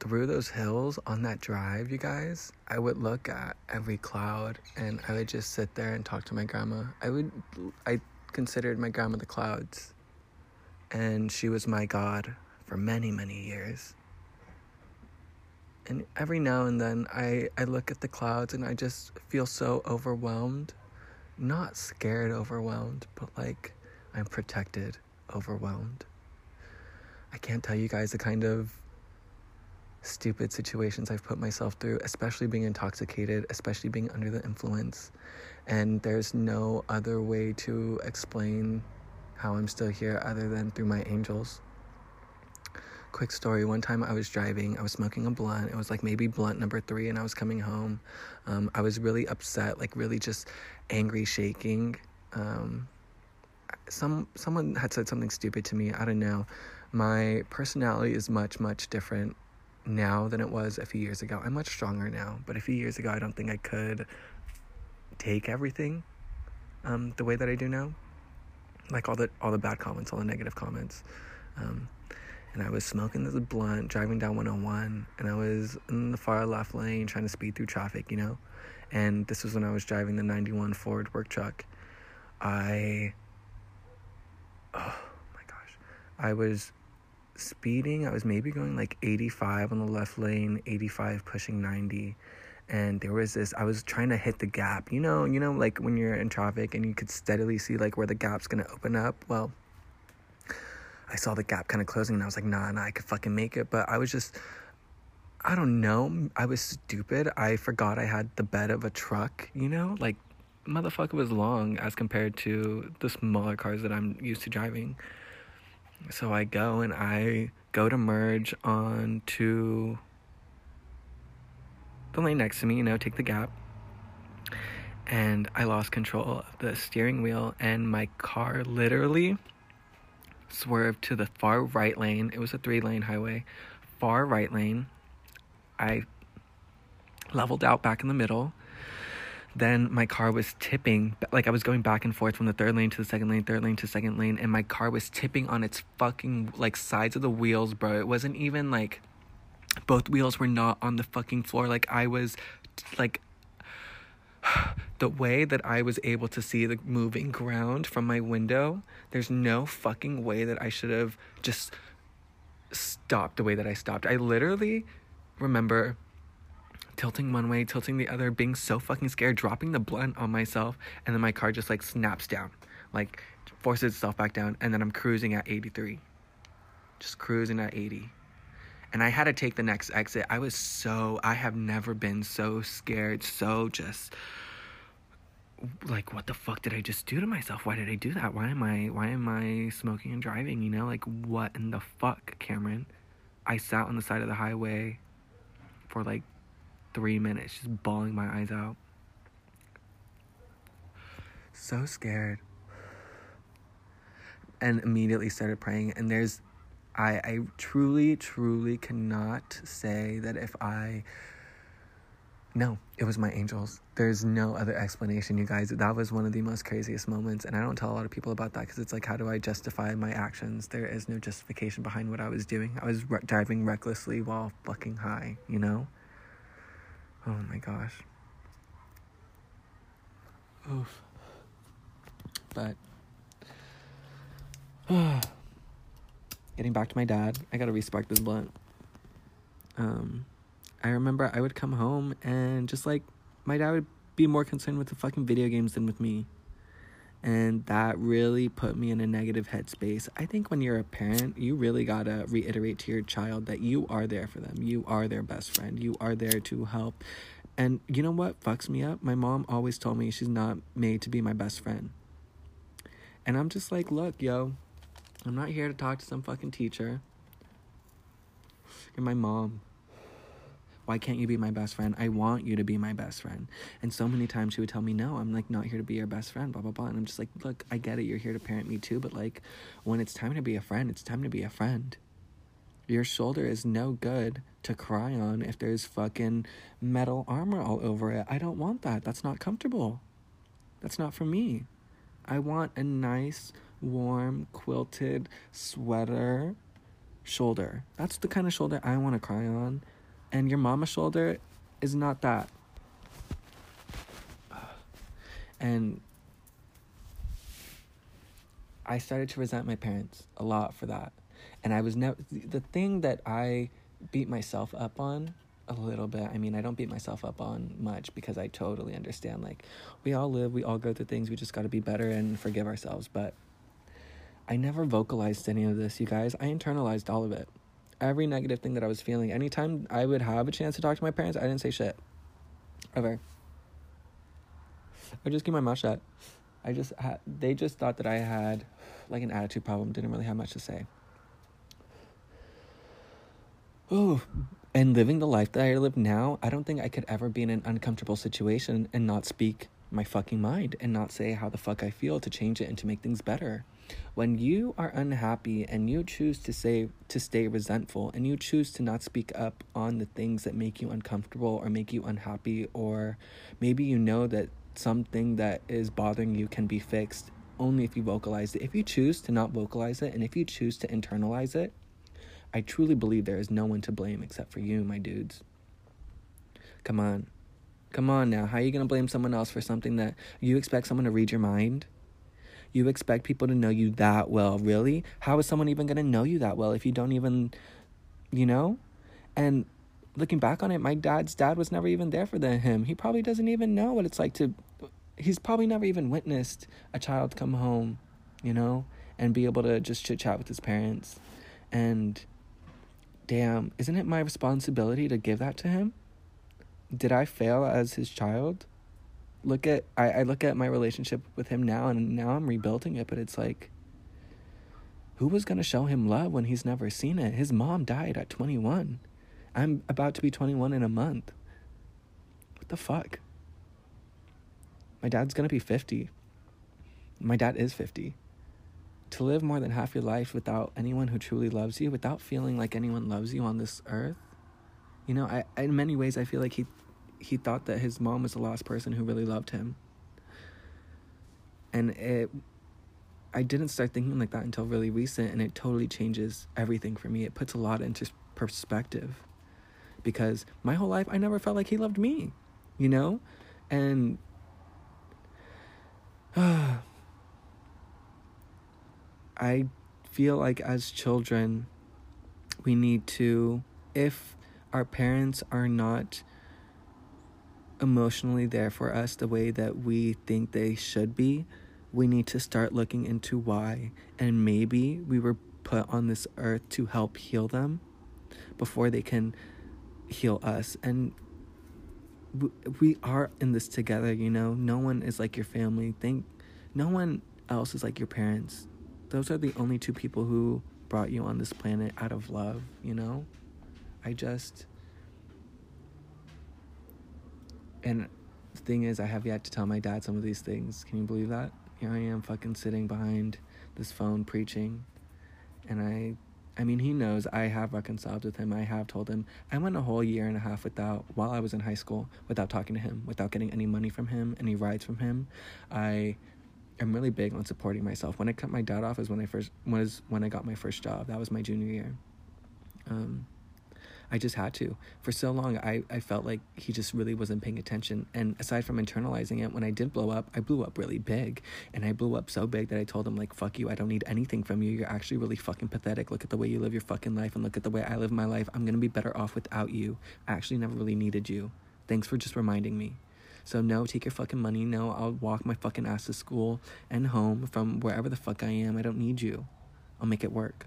through those hills on that drive, you guys, I would look at every cloud and I would just sit there and talk to my grandma. I would, I considered my grandma the clouds, and she was my God for many, many years. And every now and then I, I look at the clouds and I just feel so overwhelmed. Not scared, overwhelmed, but like I'm protected, overwhelmed. I can't tell you guys the kind of stupid situations I've put myself through, especially being intoxicated, especially being under the influence. And there's no other way to explain how I'm still here other than through my angels. Quick story one time I was driving, I was smoking a blunt. It was like maybe blunt number three, and I was coming home. Um, I was really upset, like really just angry, shaking. Um, some someone had said something stupid to me. I don't know. My personality is much much different now than it was a few years ago. I'm much stronger now, but a few years ago, I don't think I could take everything um, the way that I do now. Like all the all the bad comments, all the negative comments. Um, and I was smoking this blunt, driving down 101, and I was in the far left lane trying to speed through traffic, you know. And this was when I was driving the 91 Ford work truck. I, oh my gosh, I was speeding. I was maybe going like 85 on the left lane, 85 pushing 90. And there was this, I was trying to hit the gap. You know, you know, like when you're in traffic and you could steadily see like where the gap's gonna open up. Well, I saw the gap kind of closing and I was like, nah, nah, I could fucking make it. But I was just, I don't know. I was stupid. I forgot I had the bed of a truck, you know? Like, motherfucker was long as compared to the smaller cars that I'm used to driving. So I go and I go to merge on to the lane next to me, you know, take the gap. And I lost control of the steering wheel, and my car literally swerved to the far right lane. It was a three lane highway, far right lane. I leveled out back in the middle then my car was tipping like i was going back and forth from the third lane to the second lane third lane to second lane and my car was tipping on its fucking like sides of the wheels bro it wasn't even like both wheels were not on the fucking floor like i was like the way that I was able to see the moving ground from my window, there's no fucking way that I should have just stopped the way that I stopped. I literally remember tilting one way, tilting the other, being so fucking scared, dropping the blunt on myself, and then my car just like snaps down, like forces itself back down, and then I'm cruising at 83. Just cruising at 80. And I had to take the next exit. I was so, I have never been so scared, so just like what the fuck did I just do to myself? Why did I do that? Why am I why am I smoking and driving, you know? Like what in the fuck, Cameron? I sat on the side of the highway for like three minutes, just bawling my eyes out. So scared. And immediately started praying. And there's, I, I truly, truly cannot say that if I, no, it was my angels. There's no other explanation, you guys. That was one of the most craziest moments. And I don't tell a lot of people about that because it's like, how do I justify my actions? There is no justification behind what I was doing. I was re- driving recklessly while fucking high, you know? Oh my gosh. Oof. But getting back to my dad, I gotta respect this blunt. Um, I remember I would come home and just like my dad would be more concerned with the fucking video games than with me and that really put me in a negative headspace. I think when you're a parent, you really gotta reiterate to your child that you are there for them. You are their best friend. You are there to help. And you know what fucks me up? My mom always told me she's not made to be my best friend. And I'm just like, look, yo, I'm not here to talk to some fucking teacher. You're my mom. Why can't you be my best friend? I want you to be my best friend. And so many times she would tell me, no, I'm like not here to be your best friend, blah, blah, blah. And I'm just like, look, I get it. You're here to parent me too. But like when it's time to be a friend, it's time to be a friend. Your shoulder is no good to cry on if there's fucking metal armor all over it. I don't want that. That's not comfortable. That's not for me. I want a nice, warm, quilted sweater shoulder. That's the kind of shoulder I want to cry on. And your mama's shoulder is not that. And I started to resent my parents a lot for that. And I was never the thing that I beat myself up on a little bit. I mean, I don't beat myself up on much because I totally understand like we all live, we all go through things, we just got to be better and forgive ourselves, but I never vocalized any of this, you guys. I internalized all of it. Every negative thing that I was feeling, anytime I would have a chance to talk to my parents, I didn't say shit. Ever. I just keep my mouth shut. I just had, they just thought that I had like an attitude problem, didn't really have much to say. Oh, and living the life that I live now, I don't think I could ever be in an uncomfortable situation and not speak my fucking mind and not say how the fuck I feel to change it and to make things better. When you are unhappy and you choose to say to stay resentful and you choose to not speak up on the things that make you uncomfortable or make you unhappy or maybe you know that something that is bothering you can be fixed only if you vocalize it. If you choose to not vocalize it and if you choose to internalize it, I truly believe there is no one to blame except for you, my dudes. Come on. Come on now. How are you going to blame someone else for something that you expect someone to read your mind? You expect people to know you that well, really? How is someone even going to know you that well if you don't even, you know? And looking back on it, my dad's dad was never even there for the, him. He probably doesn't even know what it's like to. He's probably never even witnessed a child come home, you know, and be able to just chit chat with his parents. And damn, isn't it my responsibility to give that to him? Did I fail as his child? Look at I, I look at my relationship with him now and now I'm rebuilding it, but it's like who was gonna show him love when he's never seen it? His mom died at twenty one. I'm about to be 21 in a month. What the fuck? My dad's gonna be 50. My dad is 50. To live more than half your life without anyone who truly loves you, without feeling like anyone loves you on this earth, you know, I, in many ways, I feel like he, he thought that his mom was the last person who really loved him. And it, I didn't start thinking like that until really recent, and it totally changes everything for me. It puts a lot into perspective because my whole life I never felt like he loved me, you know? And uh, I feel like as children, we need to, if our parents are not emotionally there for us the way that we think they should be, we need to start looking into why. And maybe we were put on this earth to help heal them before they can heal us. And we are in this together you know? No one is like your family. Think no one else is like your parents. Those are the only two people who brought you on this planet out of love you know? I just and the thing is i have yet to tell my dad some of these things can you believe that here i am fucking sitting behind this phone preaching and i I mean, he knows I have reconciled with him. I have told him. I went a whole year and a half without, while I was in high school, without talking to him, without getting any money from him, any rides from him. I am really big on supporting myself. When I cut my dad off is when I first was when I got my first job. That was my junior year. Um, I just had to. For so long, I, I felt like he just really wasn't paying attention. And aside from internalizing it, when I did blow up, I blew up really big. And I blew up so big that I told him, like, fuck you, I don't need anything from you. You're actually really fucking pathetic. Look at the way you live your fucking life and look at the way I live my life. I'm gonna be better off without you. I actually never really needed you. Thanks for just reminding me. So no, take your fucking money. No, I'll walk my fucking ass to school and home from wherever the fuck I am. I don't need you. I'll make it work.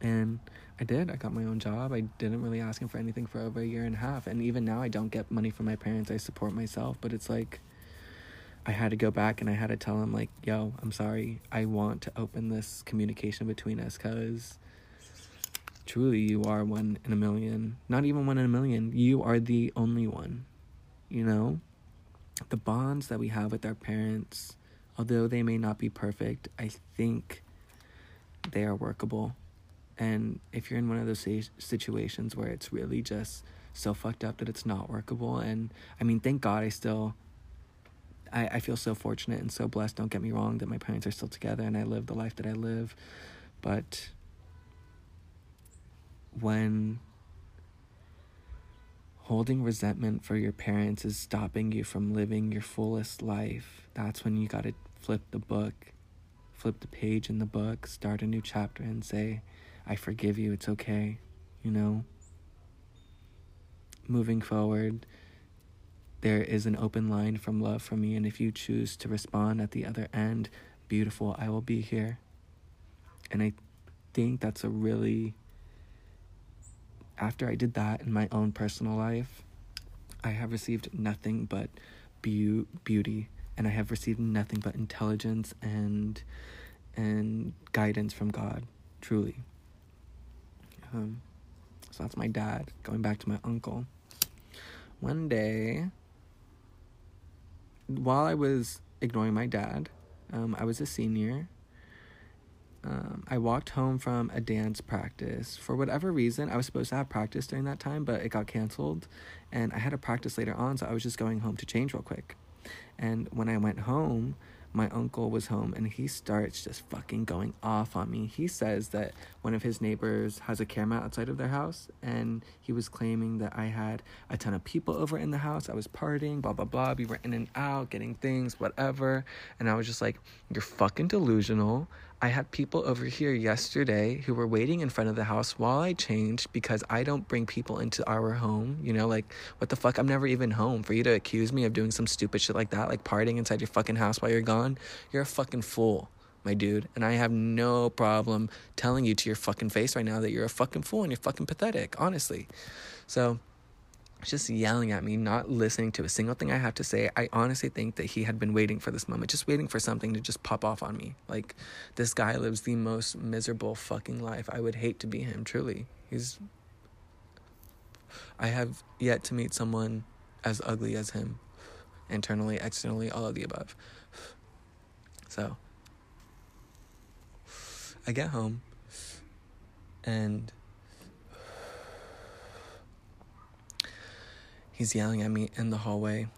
And I did. I got my own job. I didn't really ask him for anything for over a year and a half. And even now, I don't get money from my parents. I support myself. But it's like, I had to go back and I had to tell him, like, yo, I'm sorry. I want to open this communication between us because truly you are one in a million. Not even one in a million. You are the only one. You know? The bonds that we have with our parents, although they may not be perfect, I think they are workable And if you're in one of those situations where it's really just so fucked up that it's not workable, and I mean, thank God I still, I, I feel so fortunate and so blessed, don't get me wrong, that my parents are still together and I live the life that I live. But when holding resentment for your parents is stopping you from living your fullest life, that's when you gotta flip the book, flip the page in the book, start a new chapter, and say, I forgive you, it's okay, you know? Moving forward, there is an open line from love for me, and if you choose to respond at the other end, beautiful, I will be here. And I think that's a really after I did that in my own personal life, I have received nothing but be- beauty and I have received nothing but intelligence and and guidance from God, truly. Um, so that's my dad. Going back to my uncle. One day, while I was ignoring my dad, um, I was a senior um, I walked home from a dance practice. For whatever reason, I was supposed to have practice during that time, but it got canceled. And I had a practice later on, so I was just going home to change real quick. And when I went home, my uncle was home and he starts just fucking going off on me. He says that one of his neighbors has a camera outside of their house and he was claiming that I had a ton of people over in the house. I was partying, blah, blah, blah. We were in and out, getting things, whatever. And I was just like, you're fucking delusional. I had people over here yesterday who were waiting in front of the house while I changed because I don't bring people into our home. You know, like, what the fuck? I'm never even home. For you to accuse me of doing some stupid shit like that, like partying inside your fucking house while you're gone, you're a fucking fool, my dude. And I have no problem telling you to your fucking face right now that you're a fucking fool and you're fucking pathetic, honestly. So, just yelling at me, not listening to a single thing I have to say. I honestly think that he had been waiting for this moment, just waiting for something to just pop off on me. Like, this guy lives the most miserable fucking life. I would hate to be him, truly. He's. I have yet to meet someone as ugly as him. Internally, externally, all of the above. So, I get home and he's yelling at me in the hallway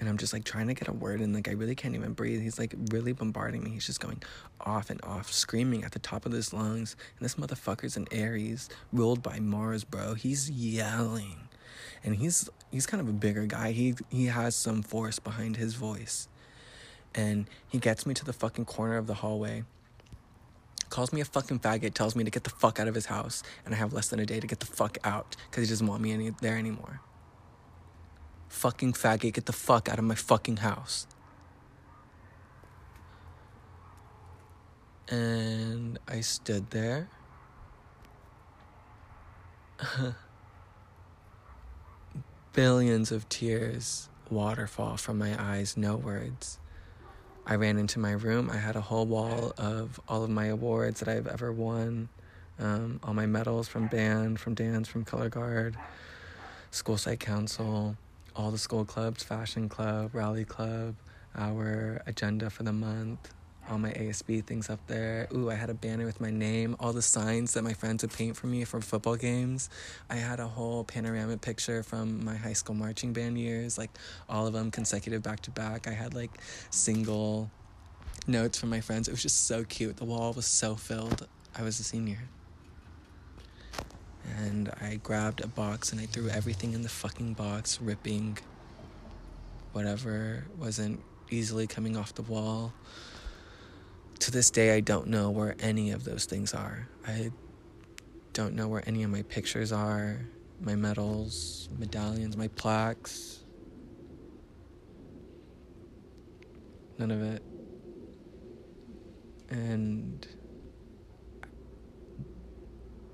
and I'm just like trying to get a word in. Like, I really can't even breathe. He's like really bombarding me. He's just going off and off, screaming at the top of his lungs. And this motherfucker's an Aries, ruled by Mars, bro. He's yelling. And he's he's kind of a bigger guy. He he has some force behind his voice. And he gets me to the fucking corner of the hallway calls me a fucking faggot, tells me to get the fuck out of his house, and I have less than a day to get the fuck out because he doesn't want me any- there anymore. Fucking faggot, get the fuck out of my fucking house. And I stood there. Billions of tears waterfall from my eyes, no words. I ran into my room. I had a whole wall of all of my awards that I've ever won, um, all my medals from band, from dance, from color guard, school site council, all the school clubs, fashion club, rally club, our agenda for the month, all my ASB things up there. Ooh, I had a banner with my name, all the signs that my friends would paint for me for football games. I had a whole panoramic picture from my high school marching band years, like all of them consecutive back to back. I had like single notes from my friends. It was just so cute. The wall was so filled. I was a senior. And I grabbed a box and I threw everything in the fucking box, ripping whatever wasn't easily coming off the wall to this day, I don't know where any of those things are. I don't know where any of my pictures are, my medals, medallions, my plaques. None of it. And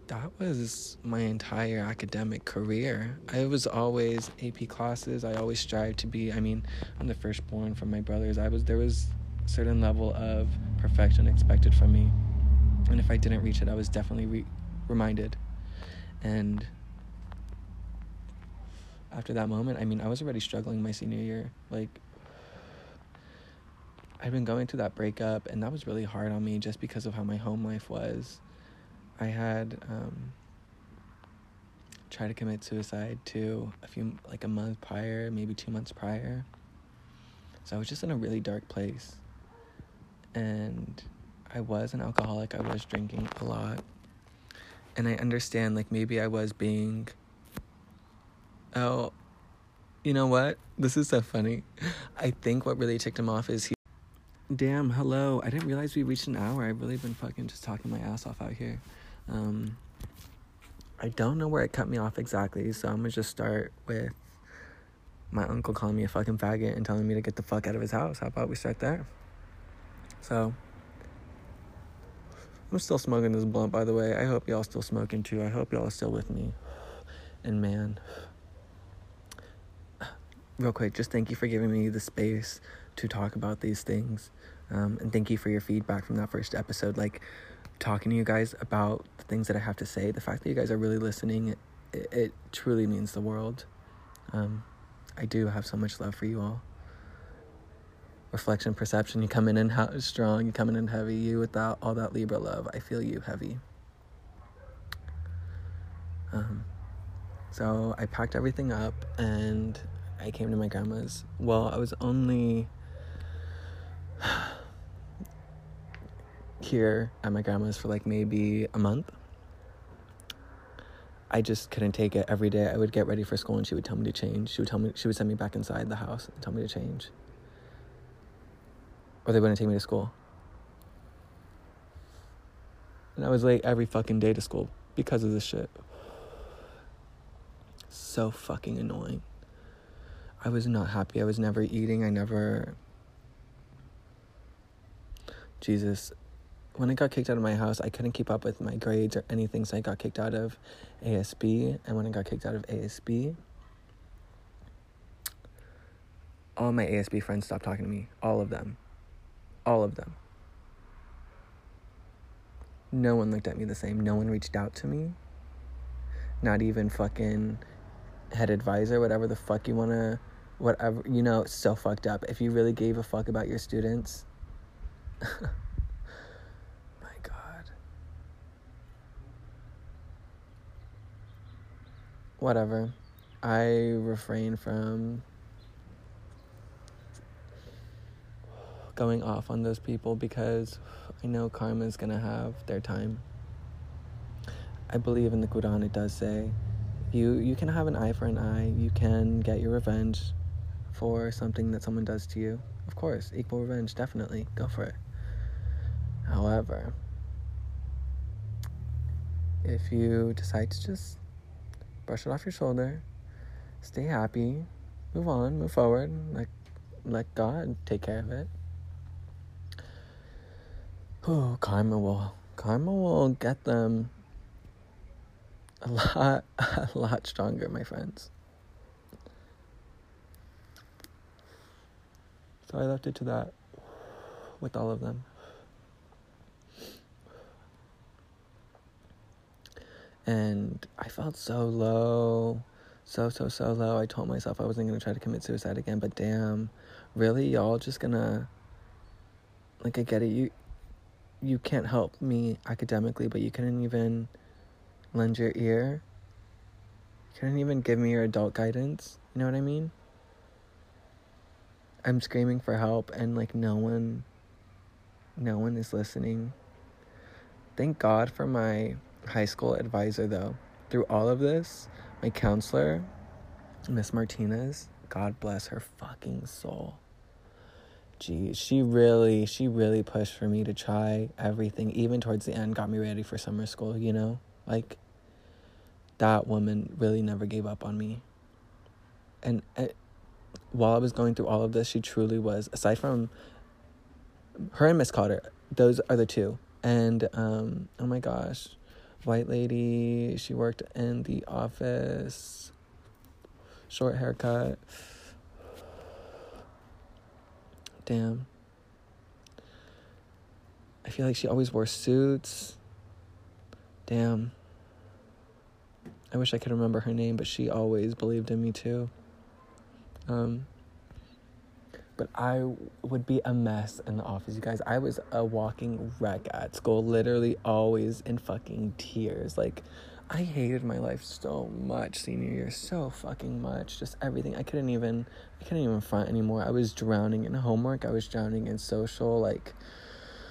that was my entire academic career. I was always AP classes. I always strived to be. I mean, I'm the firstborn from my brothers. I was there was certain level of perfection expected from me. And if I didn't reach it, I was definitely re- reminded. And after that moment, I mean, I was already struggling my senior year. Like, I'd been going through that breakup, and that was really hard on me just because of how my home life was. I had um, tried to commit suicide to a few, like a month prior, maybe two months prior. So I was just in a really dark place. And I was an alcoholic, I was drinking a lot. And I understand, like, maybe I was being. Oh, you know what? This is so funny. I think what really ticked him off is he. Damn, hello. I didn't realize we reached an hour. I've really been fucking just talking my ass off out here. Um, I don't know where it cut me off exactly, so I'm gonna just start with my uncle calling me a fucking faggot and telling me to get the fuck out of his house. How about we start there? So, I'm still smoking this blunt, by the way. I hope y'all still smoking too. I hope y'all are still with me. And man, real quick, just thank you for giving me the space to talk about these things. Um, and thank you for your feedback from that first episode. Like, talking to you guys about the things that I have to say, the fact that you guys are really listening, it, it truly means the world. Um, I do have so much love for you all. Reflection, perception, you come in ha- strong, you come in heavy. You without all that Libra love, I feel you heavy. Um, so I packed everything up and I came to my grandma's. Well, I was only here at my grandma's for like maybe a month. I just couldn't take it. Every day I would get ready for school and she would tell me to change. She would tell me she would send me back inside the house and tell me to change. Or they wouldn't take me to school. And I was late every fucking day to school because of this shit. So fucking annoying. I was not happy. I was never eating. I never. Jesus. When I got kicked out of my house, I couldn't keep up with my grades or anything, so I got kicked out of ASB. And when I got kicked out of ASB, all my ASB friends stopped talking to me. All of them. All of them. No one looked at me the same. No one reached out to me. Not even fucking head advisor, whatever the fuck you want to, whatever, you know, so fucked up. If you really gave a fuck about your students, my God. Whatever. I refrain from going off on those people because I know karma is going to have their time. I believe in the Quran, it does say you you can have an eye for an eye. You can get your revenge for something that someone does to you. Of course, equal revenge, definitely. Go for it. However, if you decide to just brush it off your shoulder, stay happy, move on, move forward, like let God take care of it. Oh, karma will karma will get them a lot, a lot stronger, my friends. So I left it to that with all of them. And I felt so low, so, so, so low. I told myself I wasn't going to try to commit suicide again, but damn, really? Y'all just gonna, like, I get it. You, you can't help me academically, but you couldn't even lend your ear. You couldn't even give me your adult guidance. You know what I mean? I'm screaming for help and like no one no one is listening. Thank God for my high school advisor though. Through all of this, my counselor, Miss Martinez, God bless her fucking soul. Geez, she really, she really pushed for me to try everything, even towards the end, got me ready for summer school, you know? Like, that woman really never gave up on me. And it, while I was going through all of this, she truly was, aside from her and Miss Cotter, those are the two. And, um, oh my gosh, white lady, she worked in the office, short haircut. Damn. I feel like she always wore suits. Damn. I wish I could remember her name, but she always believed in me too. Um, but I would be a mess in the office, you guys. I was a walking wreck at school, literally always in fucking tears. Like, I hated my life so much senior year, so fucking much. Just everything. I couldn't even, I couldn't even front anymore. I was drowning in homework. I was drowning in social. Like,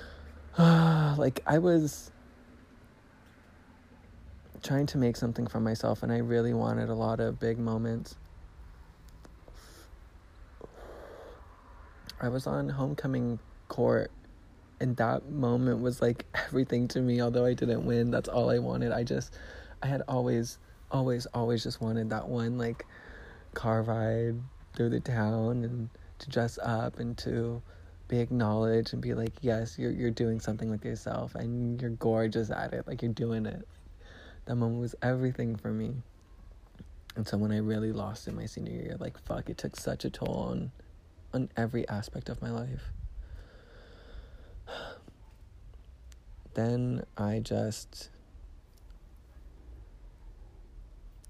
like I was trying to make something for myself, and I really wanted a lot of big moments. I was on homecoming court and that moment was like everything to me although I didn't win that's all I wanted I just I had always always always just wanted that one like car ride through the town and to dress up and to be acknowledged and be like yes you're you're doing something with yourself and you're gorgeous at it. Like you're doing it. That moment was everything for me. And so when I really lost in my senior year like fuck it took such a toll on on every aspect of my life. Then I just,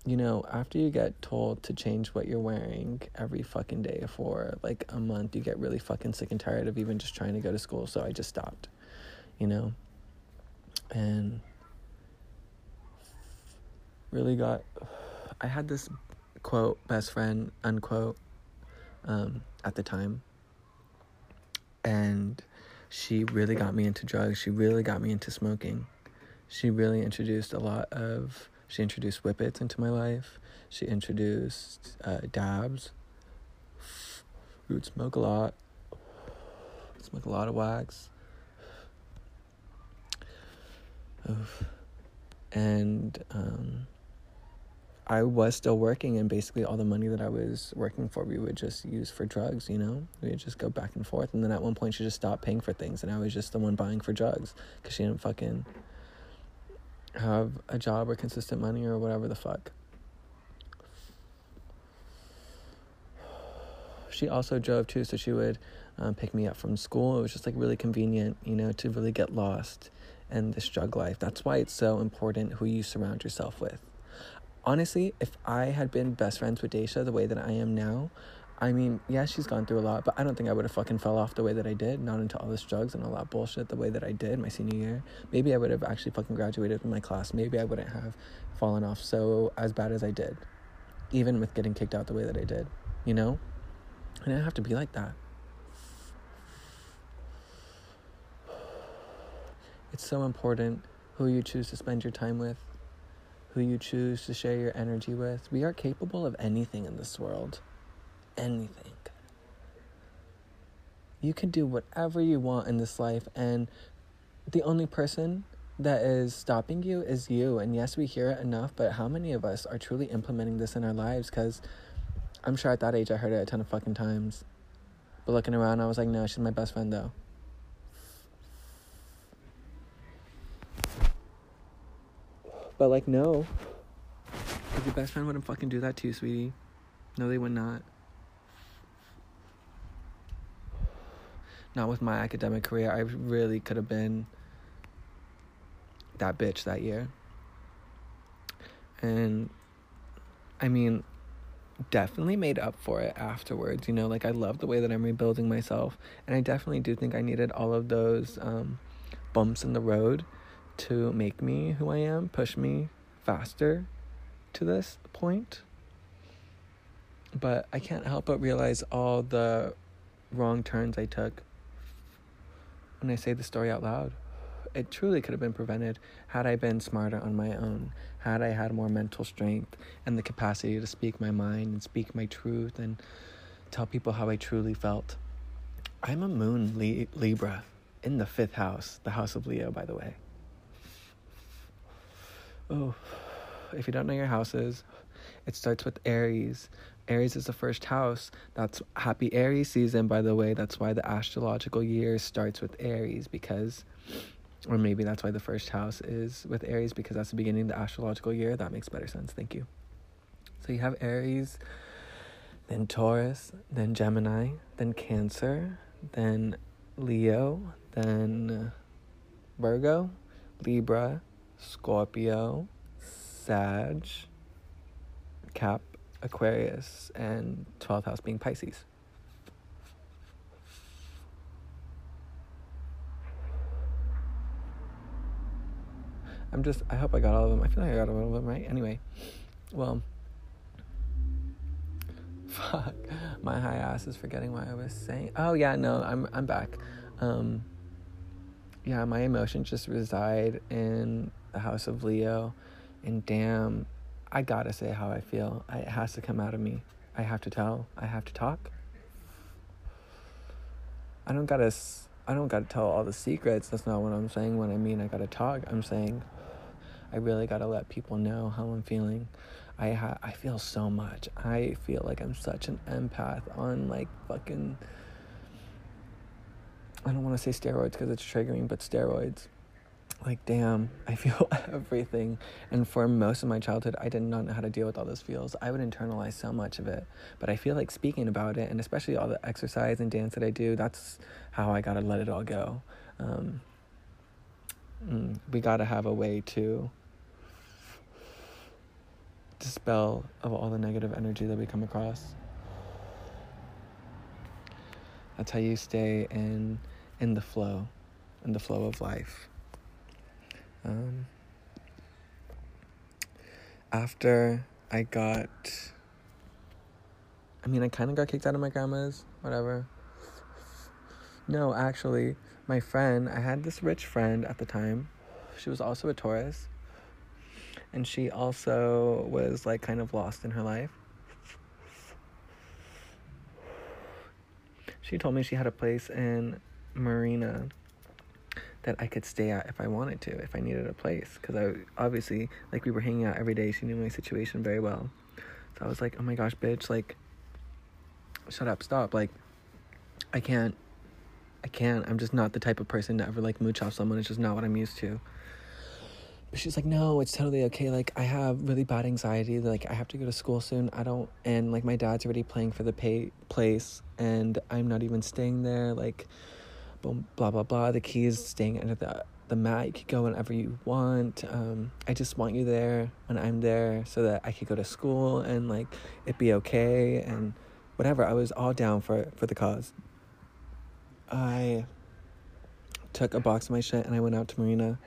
you know, after you get told to change what you're wearing every fucking day for like a month, you get really fucking sick and tired of even just trying to go to school. So I just stopped, you know, and really got. I had this quote, best friend, unquote, um, at the time. And she really got me into drugs. She really got me into smoking. She really introduced a lot of, she introduced whippets into my life. She introduced uh, dabs. We would smoke a lot. Smoke a lot of wax. Oof. And um, I was still working, and basically all the money that I was working for, we would just use for drugs. You know, we would just go back and forth. And then at one point, she just stopped paying for things, and I was just the one buying for drugs because she didn't fucking have a job or consistent money or whatever the fuck. She also drove too, so she would um, pick me up from school. It was just like really convenient, you know, to really get lost in this drug life. That's why it's so important who you surround yourself with honestly, if I had been best friends with Daisha the way that I am now, I mean, yeah, she's gone through a lot, but I don't think I would have fucking fell off the way that I did, not into all this drugs and all that bullshit the way that I did my senior year. Maybe I would have actually fucking graduated from my class. Maybe I wouldn't have fallen off so as bad as I did, even with getting kicked out the way that I did, you know? And I didn't have to be like that. It's so important who you choose to spend your time with who you choose to share your energy with. We are capable of anything in this world. Anything. You can do whatever you want in this life, and the only person that is stopping you is you. And yes, we hear it enough, but how many of us are truly implementing this in our lives? Because I'm sure at that age I heard it a ton of fucking times. But looking around, I was like, no, she's my best friend though. But like, no. Like, your best friend wouldn't fucking do that to you, sweetie. No, they would not. Not with my academic career. I really could have been that bitch that year. And I mean, definitely made up for it afterwards. You know, like I love the way that I'm rebuilding myself. And I definitely do think I needed all of those um, bumps in the road to make me who I am, push me faster to this point. But I can't help but realize all the wrong turns I took when I say the story out loud. It truly could have been prevented had I been smarter on my own, had I had more mental strength and the capacity to speak my mind and speak my truth and tell people how I truly felt. I'm a moon Libra in the fifth house, the house of Leo, by the way. Oh, if you don't know your houses, it starts with Aries. Aries is the first house. That's happy Aries season, by the way. That's why the astrological year starts with Aries because, or maybe that's why the first house is with Aries because that's the beginning of the astrological year. That makes better sense. Thank you. So you have Aries, then Taurus, then Gemini, then Cancer, then Leo, then Virgo, Libra, Scorpio, Sag, Cap, Aquarius and 12th house being Pisces. I'm just, I hope I got all of them. I feel like I got all of them right. Anyway, well, fuck. My high ass is forgetting what I was saying. Oh, yeah, no, I'm, I'm back. Um, yeah, my emotions just reside in the house of Leo. And damn, I gotta say how I feel. I, it has to come out of me. I have to tell. I have to talk. I don't gotta. I don't gotta tell all the secrets. That's not what I'm saying. When I mean I gotta talk, I'm saying I really gotta let people know how I'm feeling. I ha- I feel so much. I feel like I'm such an empath on like fucking. I don't want to say steroids because it's triggering, but steroids. Like, damn, I feel everything. And for most of my childhood, I did not know how to deal with all those feels. I would internalize so much of it. But I feel like speaking about it, and especially all the exercise and dance that I do, that's how I gotta let it all go. Um, mm, we gotta have a way to dispel of all the negative energy that we come across. That's how you stay in in the flow, in the flow of life. Um, after I got, I mean, I kind of got kicked out of my grandma's, whatever. No, actually, my friend, I had this rich friend at the time. She was also a Taurus and she also was like kind of lost in her life. She told me she had a place in Marina that I could stay at if I wanted to, if I needed a place. Because I obviously, like, we were hanging out every day. She knew my situation very well. So I was like, oh my gosh, bitch, like, shut up, stop. Like, I can't, I can't. I'm just not the type of person to ever, like, mooch off someone. It's just not what I'm used to. But she's like, no, it's totally okay. Like, I have really bad anxiety. Like, I have to go to school soon. I don't, and like, my dad's already playing for the pay place, and I'm not even staying there. Like, boom, blah blah blah. The key is staying under the the mat. You could go whenever you want. Um, I just want you there when I'm there, so that I could go to school and like it be okay and whatever. I was all down for for the cause. I took a box of my shit and I went out to Marina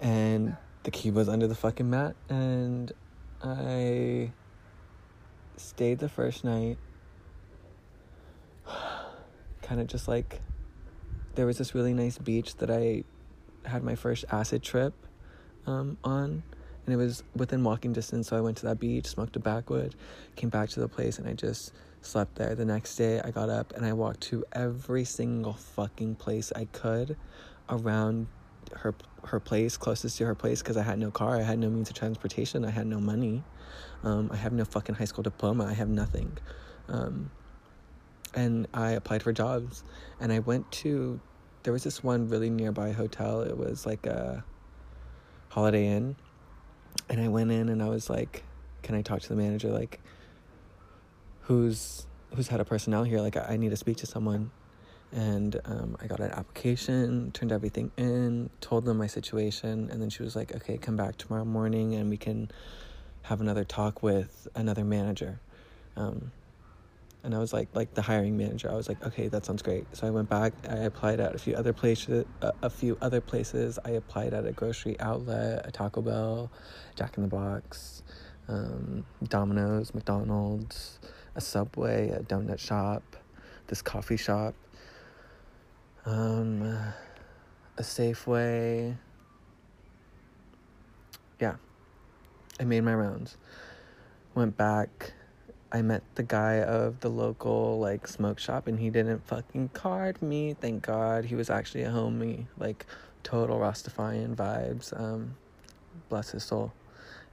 and the key was under the fucking mat and I stayed the first night kind of just like there was this really nice beach that I had my first acid trip um, on and it was within walking distance so I went to that beach smoked a backwood came back to the place and I just slept there. The next day I got up and I walked to every single fucking place I could around her her place closest to her place because I had no car, I had no means of transportation, I had no money, um, I have no fucking high school diploma, I have nothing, um, and I applied for jobs, and I went to there was this one really nearby hotel. It was like a Holiday Inn, and I went in and I was like, "Can I talk to the manager? Like, who's who's had a personnel here? Like, I, I need to speak to someone." and um, I got an application, turned everything in, told them my situation, and then she was like, "Okay, come back tomorrow morning, and we can have another talk with another manager." Um, and I was like, like the hiring manager. I was like, "Okay, that sounds great." So I went back. I applied at a few other places. A few other places. I applied at a grocery outlet, a Taco Bell, Jack in the Box, um, Domino's, McDonald's, a Subway, a donut shop, this coffee shop um, a Safeway. Yeah, I made my rounds. Went back. I met the guy of the local like smoke shop, and he didn't fucking card me. Thank God, he was actually a homie. Like total Rastafarian vibes. Um, bless his soul.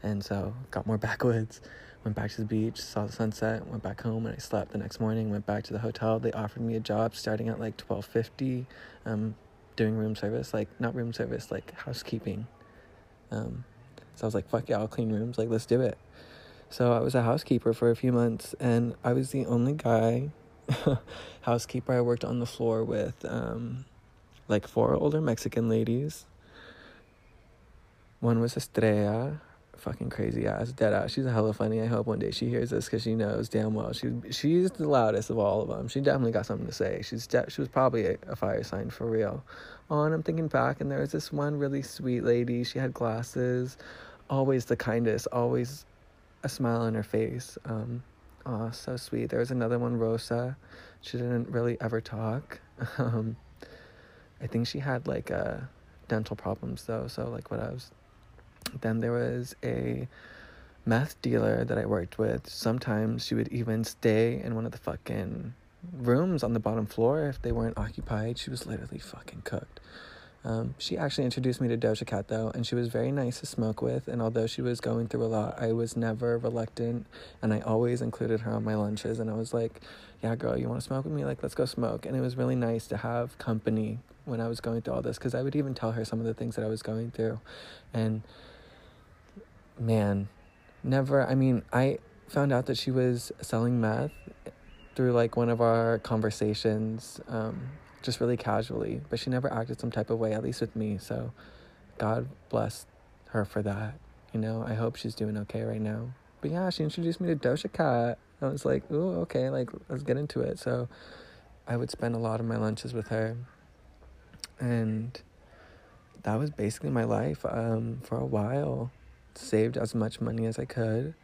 And so got more backwoods went back to the beach, saw the sunset, went back home, and I slept the next morning. Went back to the hotel. They offered me a job starting at like twelve fifty, um, doing room service, like not room service, like housekeeping. Um, so I was like, "Fuck yeah, I'll clean rooms. Like, let's do it." So I was a housekeeper for a few months, and I was the only guy housekeeper I worked on the floor with, um, like four older Mexican ladies. One was Estrella, fucking crazy ass, dead ass. She's a hella funny. I hope one day she hears this because she knows damn well she she's the loudest of all of them. She definitely got something to say. She's de- she was probably a, a fire sign for real. Oh, and I'm thinking back, and there was this one really sweet lady. She had glasses, always the kindest, always a smile on her face. Um, oh, so sweet. There was another one, Rosa. She didn't really ever talk. Um, I think she had like uh, dental problems though. So like what I was then there was a meth dealer that I worked with. Sometimes she would even stay in one of the fucking rooms on the bottom floor if they weren't occupied. She was literally fucking cooked. Um, she actually introduced me to Doja Cat though, and she was very nice to smoke with. And although she was going through a lot, I was never reluctant, and I always included her on my lunches. And I was like, "Yeah, girl, you want to smoke with me? Like, let's go smoke." And it was really nice to have company when I was going through all this, because I would even tell her some of the things that I was going through, and man, never. I mean, I found out that she was selling meth through like one of our conversations, um, just really casually, but she never acted some type of way, at least with me. So, God bless her for that. You know, I hope she's doing okay right now. But yeah, she introduced me to Doja Cat. I was like, ooh, okay, like let's get into it. So, I would spend a lot of my lunches with her, and that was basically my life um, for a while saved as much money as I could.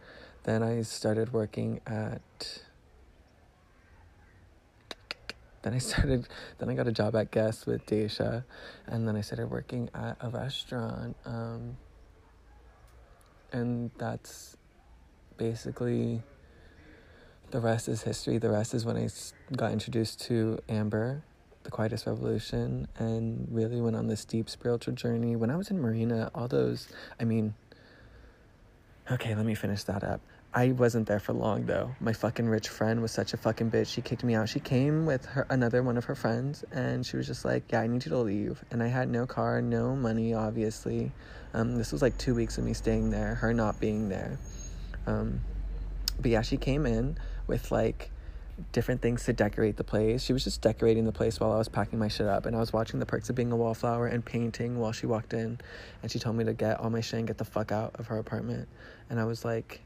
Then I started working at. Then I started. Then I got a job at Guess with Daisha, and then I started working at a restaurant. Um, and that's basically the rest is history. The rest is when I got introduced to Amber, the Quietest Revolution, and really went on this deep spiritual journey. When I was in Marina, all those, I mean, Okay, let me finish that up. I wasn't there for long though. My fucking rich friend was such a fucking bitch. She kicked me out. She came with her another one of her friends and she was just like, "Yeah, I need you to leave." And I had no car, no money, obviously. Um, this was like 2 weeks of me staying there, her not being there. Um, but yeah, she came in with like different things to decorate the place. She was just decorating the place while I was packing my shit up, and I was watching the perks of being a wallflower and painting while she walked in, and she told me to get all my shit and get the fuck out of her apartment, and I was like,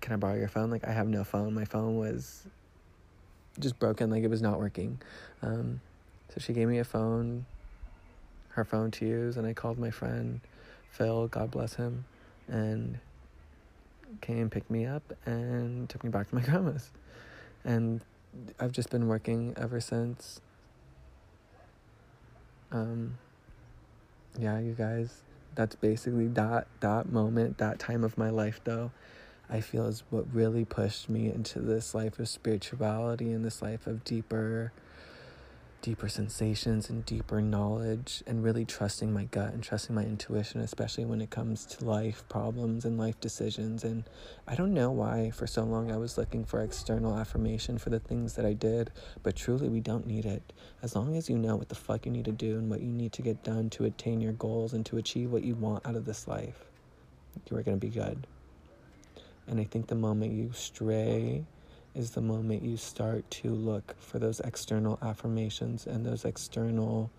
"Can I borrow your phone?" Like I have no phone. My phone was just broken, like it was not working. Um, so she gave me a phone, her phone to use, and I called my friend Phil, God bless him, and came picked me up and took me back to my grandma's and I've just been working ever since. Um, yeah, you guys, that's basically that that moment, that time of my life, though. I feel is what really pushed me into this life of spirituality and this life of deeper deeper sensations and deeper knowledge and really trusting my gut and trusting my intuition especially when it comes to life problems and life decisions. And I don't know why for so long I was looking for external affirmation for the things that I did but truly we don't need it. As long as you know what the fuck you need to do and what you need to get done to attain your goals and to achieve what you want out of this life you are going to be good and I think the moment you stray is the moment you start to look for those external affirmations and those external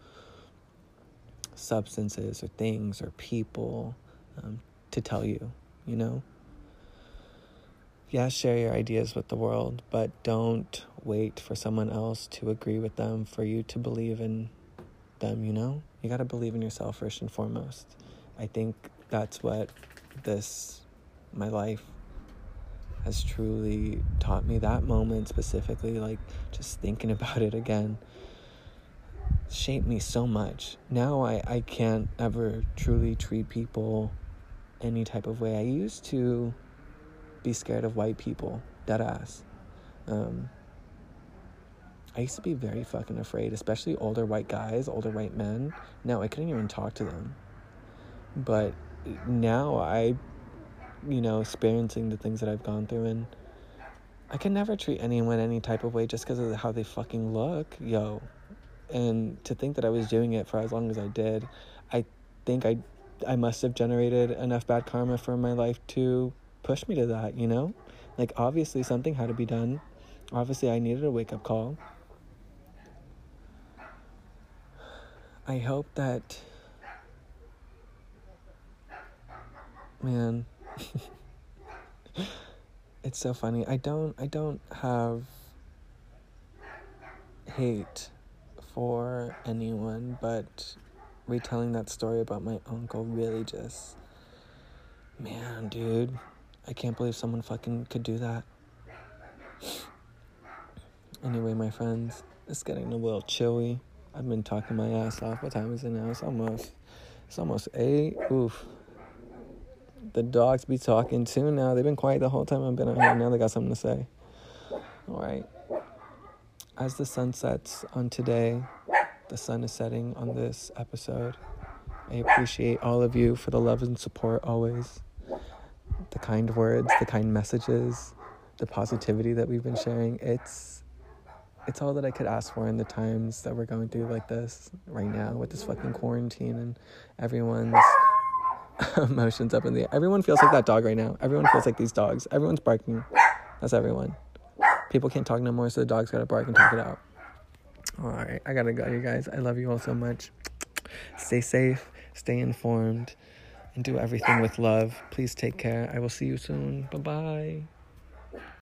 substances or things or people um, to tell you, you know? Yeah, share your ideas with the world, but don't wait for someone else to agree with them for you to believe in them, you know? You gotta believe in yourself first and foremost. I think that's what this, my life, has truly taught me that moment specifically, like just thinking about it again, shaped me so much. Now I, I can't ever truly treat people any type of way. I used to be scared of white people, dead ass. Um, I used to be very fucking afraid, especially older white guys, older white men. Now I couldn't even talk to them. But now I you know, experiencing the things that I've gone through and I can never treat anyone any type of way just because of how they fucking look, yo. And to think that I was doing it for as long as I did, I think I I must have generated enough bad karma for my life to push me to that, you know? Like obviously something had to be done. Obviously I needed a wake-up call. I hope that man. it's so funny. I don't I don't have hate for anyone, but retelling that story about my uncle really just man, dude. I can't believe someone fucking could do that. Anyway, my friends, it's getting a little chilly. I've been talking my ass off. What time is it now? It's almost it's almost eight. Oof. The dogs be talking too now. They've been quiet the whole time I've been at home. Now they got something to say. All right. As the sun sets on today, the sun is setting on this episode. I appreciate all of you for the love and support always. The kind words, the kind messages, the positivity that we've been sharing. It's it's all that I could ask for in the times that we're going through like this right now with this fucking quarantine and everyone's emotions up in the air. Everyone feels like that dog right now. Everyone feels like these dogs. Everyone's barking. That's everyone. People can't talk no more, so the dogs gotta bark and talk it out. All right, I gotta go, you guys. I love you all so much. Stay safe, stay informed, and do everything with love. Please take care. I will see you soon. Bye bye.